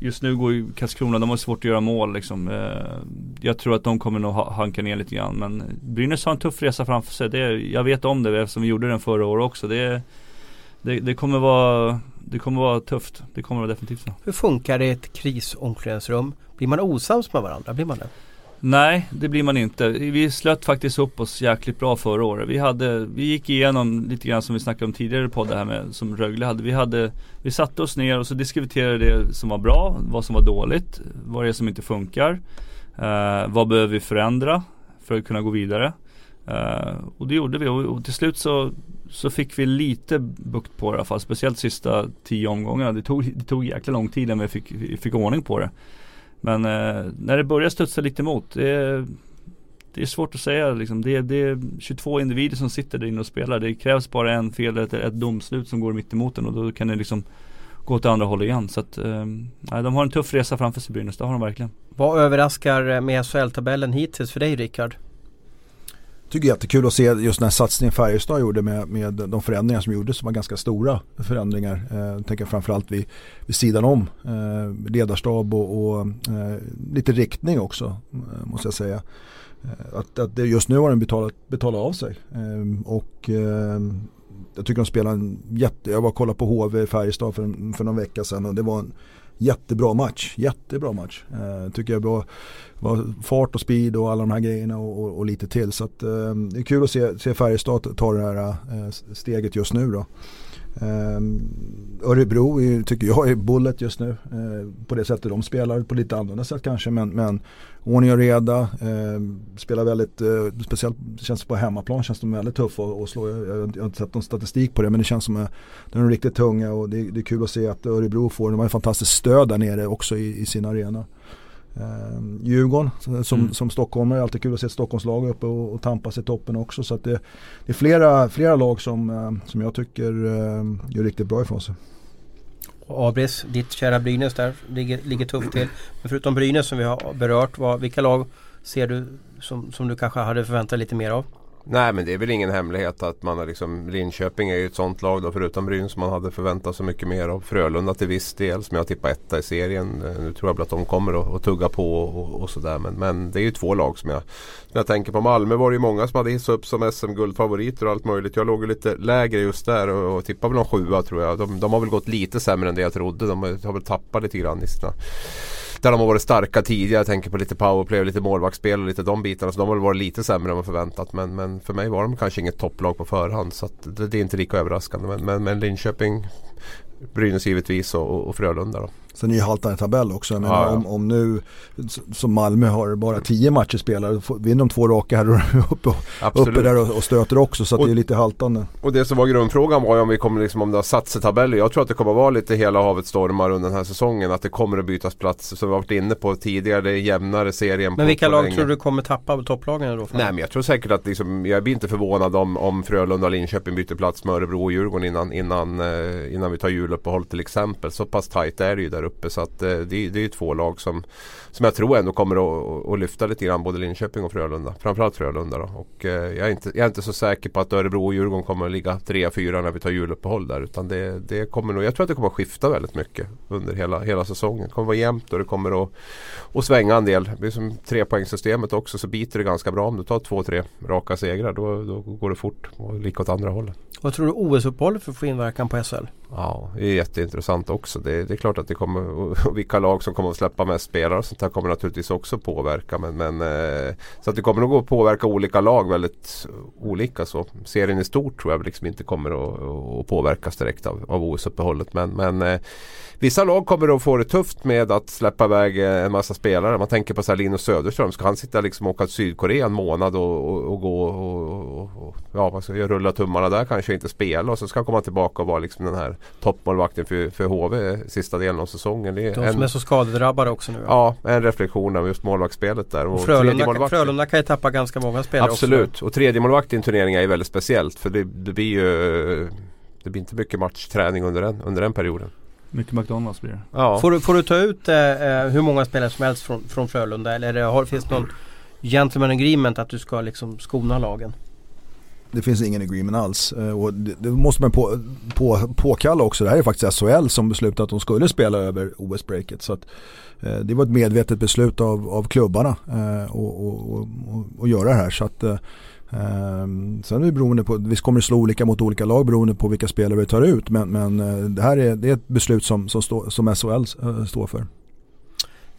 just nu går ju Karlskrona, de har svårt att göra mål liksom. Eh, jag tror att de kommer nog hanka ner lite grann. Men Brynäs har en tuff resa framför sig. Det, jag vet om det eftersom vi gjorde den förra året också. Det, det, det, kommer vara, det kommer vara tufft. Det kommer vara definitivt så. Hur funkar det i ett krisomklädningsrum? Blir man osams med varandra? Blir man det? Nej, det blir man inte. Vi slöt faktiskt upp oss jäkligt bra förra året. Vi, hade, vi gick igenom lite grann som vi snackade om tidigare på det här med som Rögle hade. Vi, hade. vi satte oss ner och så diskuterade det som var bra, vad som var dåligt, vad det är som inte funkar. Eh, vad behöver vi förändra för att kunna gå vidare? Eh, och det gjorde vi och, och, till slut så, så fick vi lite bukt på det i alla fall. Speciellt sista tio omgångarna. Det tog, det tog jäkla lång tid innan vi fick, vi fick ordning på det. Men eh, när det börjar studsa lite emot, det är, det är svårt att säga liksom. det, det är 22 individer som sitter där inne och spelar. Det krävs bara en fel, ett, ett domslut som går mitt emot den och då kan det liksom gå åt andra hållet igen. Så att, eh, de har en tuff resa framför sig Brynäs, det har de verkligen. Vad överraskar eh, med SHL-tabellen hittills för dig Rickard? Tycker det är jättekul att se just den här satsningen Färjestad gjorde med, med de förändringar som gjordes som var ganska stora förändringar. Eh, jag tänker framförallt vid, vid sidan om eh, ledarstab och, och eh, lite riktning också eh, måste jag säga. Eh, att, att det just nu har den betalat, betalat av sig. Eh, och eh, jag tycker de spelar en jätte, jag var och kollade på HV Färjestad för, för någon vecka sedan och det var en jättebra match. Jättebra match. Eh, tycker jag bra. var fart och speed och alla de här grejerna och, och, och lite till. Så att, eh, det är kul att se, se Färjestad ta det här eh, steget just nu då. Ehm, Örebro är, tycker jag är bullet just nu. Eh, på det sättet de spelar, på lite annorlunda sätt kanske. Men, men ordning och reda. Uh, spelar väldigt, uh, speciellt känns på hemmaplan känns de väldigt tuffa att slå. Jag, jag, jag, har inte sett någon statistik på det men det känns som att de är riktigt tunga och det, det är kul att se att Örebro får, de har ett fantastiskt stöd där nere också i, i sin arena. Eh, Djurgården som, mm. som stockholmare, är alltid kul att se ett Stockholmslag uppe och, och tampas i toppen också. Så det, det, är flera, flera lag som, eh, som jag tycker eh, gör riktigt bra ifrån sig. Abris, ditt kära Brynäs där ligger, ligger tufft till. Men förutom Brynäs som vi har berört, vad, vilka lag ser du som, som du kanske hade förväntat dig lite mer av? Nej men det är väl ingen hemlighet att man har liksom Linköping är ju ett sånt lag då förutom Bryn som man hade förväntat sig mycket mer av. Frölunda till viss del som jag tippar etta i serien. Eh, nu tror jag väl att de kommer att, tugga på och, och sådär. Men, men det är ju två lag som jag, som jag tänker på. Malmö var det ju många som hade hissat upp som SM-guldfavoriter och allt möjligt. Jag låg ju lite lägre just där och, och tippade väl någon sjua tror jag. De, de, har väl gått lite sämre än det jag trodde. De har väl tappat lite grann i sina där de har varit starka tidigare. Jag tänker på lite powerplay och lite målvaktsspel och lite de bitarna. Så de har väl varit lite sämre än vad förväntat. Men, men för mig var de kanske inget topplag på förhand. Så det, det, är inte lika överraskande. Men, men, men Linköping, Brynäs givetvis och, och Frölunda då. Sen är ju haltande tabell också. Jag menar, ja, ja. Om, om nu som Malmö har bara tio matcher spelade, vinner de två raka här och uppe, uppe där och, och stöter också. Så och, det är lite haltande. Och det som var grundfrågan var ju om vi kommer liksom, om det har satt sig tabeller. Jag tror att det kommer vara lite hela havet stormar under den här säsongen. Att det kommer att bytas plats. Som vi har varit inne på tidigare, det är jämnare serien. Men vilka lag tror du kommer tappa topplagen då? Nej men jag tror säkert att liksom, jag blir inte förvånad om, om Frölunda och Linköping byter plats med Örebro och Djurgården innan, innan, eh, innan vi tar juluppehåll till exempel. Så pass tajt är det ju där uppe. Så att eh, det, det är två lag som, som jag tror ändå kommer att, att lyfta lite grann både Linköping och Frölunda. Framförallt Frölunda då. Och, eh, jag, är inte, jag är inte så säker på att Örebro och Djurgården kommer att ligga 3-4 när vi tar juluppehåll där. Utan det, det kommer nog, jag tror att det kommer att skifta väldigt mycket under hela, hela säsongen. Det kommer att vara jämnt och det kommer att, att svänga en del. Det är som trepoängssystemet också så biter det ganska bra. Om du tar två, tre raka segrar då, då går det fort och lika åt andra hållet. Vad tror du OS-uppehållet får för inverkan på SHL? Ja, det är jätteintressant också. Det, det är klart att det kommer, vilka lag som kommer att släppa mest spelare och sånt här kommer naturligtvis också påverka. Men, men, eh, så att det kommer nog att påverka olika lag väldigt olika. Så serien i stort tror jag liksom inte kommer att, att påverkas direkt av, av OS-uppehållet. Men, men eh, Vissa lag kommer att få det tufft med att släppa iväg eh, en massa spelare. Man tänker på så här Linus Söderström. Ska han sitta liksom och åka till Sydkorea en månad och, och, och gå och, och, ja, ska rulla tummarna där kanske inte spela och så ska han komma tillbaka och vara liksom den här toppmålvakten för, för HV sista delen av säsongen. Det är De en, som är så skadedrabbade också nu. Ja, en reflektion av just målvaktsspelet där. Och, Frölunda, Frölunda kan ju tappa ganska många spelare Absolut, också. och tredje målvakt i en turnering är väldigt speciellt för det, det blir ju det blir inte mycket matchträning under den, under den perioden. Mycket McDonalds blir det. Ja. Får, du, får du ta ut eh, eh, hur många spelare som helst från, från Frölunda eller har, finns det någon gentleman agreement att du ska liksom skona lagen? Det finns ingen agreement alls eh, och det, det måste man på, på, påkalla också. Det här är faktiskt SHL som beslutade att de skulle spela över OS-breaket. Så att, eh, det var ett medvetet beslut av, av klubbarna eh, att göra det här. Så att, eh, ehm, sen är det beroende på, visst kommer det slå olika mot olika lag beroende på vilka spelare vi tar ut. Men, men eh, det här är, det är ett beslut som, som, stå, som SHL eh, står för.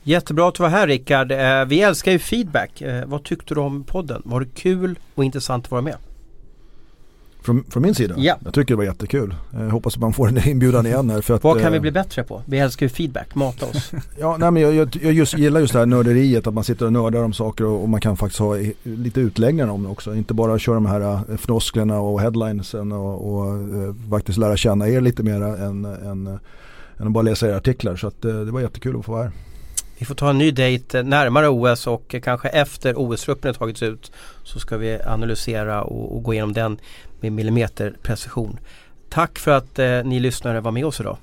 Jättebra att du var här Rickard. Vi älskar ju feedback. vad tyckte du om podden? Var det kul och intressant att vara med? Från, från, min sida? Ja. Jag tycker det var jättekul. Jag hoppas att man får en inbjudan igen här. För att, Vad kan vi bli bättre på? Vi älskar ju feedback, mata oss. ja, nej, men jag, jag, jag just, gillar just det här nörderiet, att man sitter och nördar om saker och, och man kan faktiskt ha lite utläggningar om det också. Inte bara köra de här äh, flosklerna och headlinesen och, och uh, faktiskt lära känna er lite mer än, än, än att bara läsa era artiklar. Så att, det var jättekul att få vara här vi får ta en ny dejt eh, närmare OS och kanske efter OS-truppen har tagits ut så ska vi analysera och, och gå igenom den med millimeterprecision. Tack för att eh, ni lyssnare var med oss idag.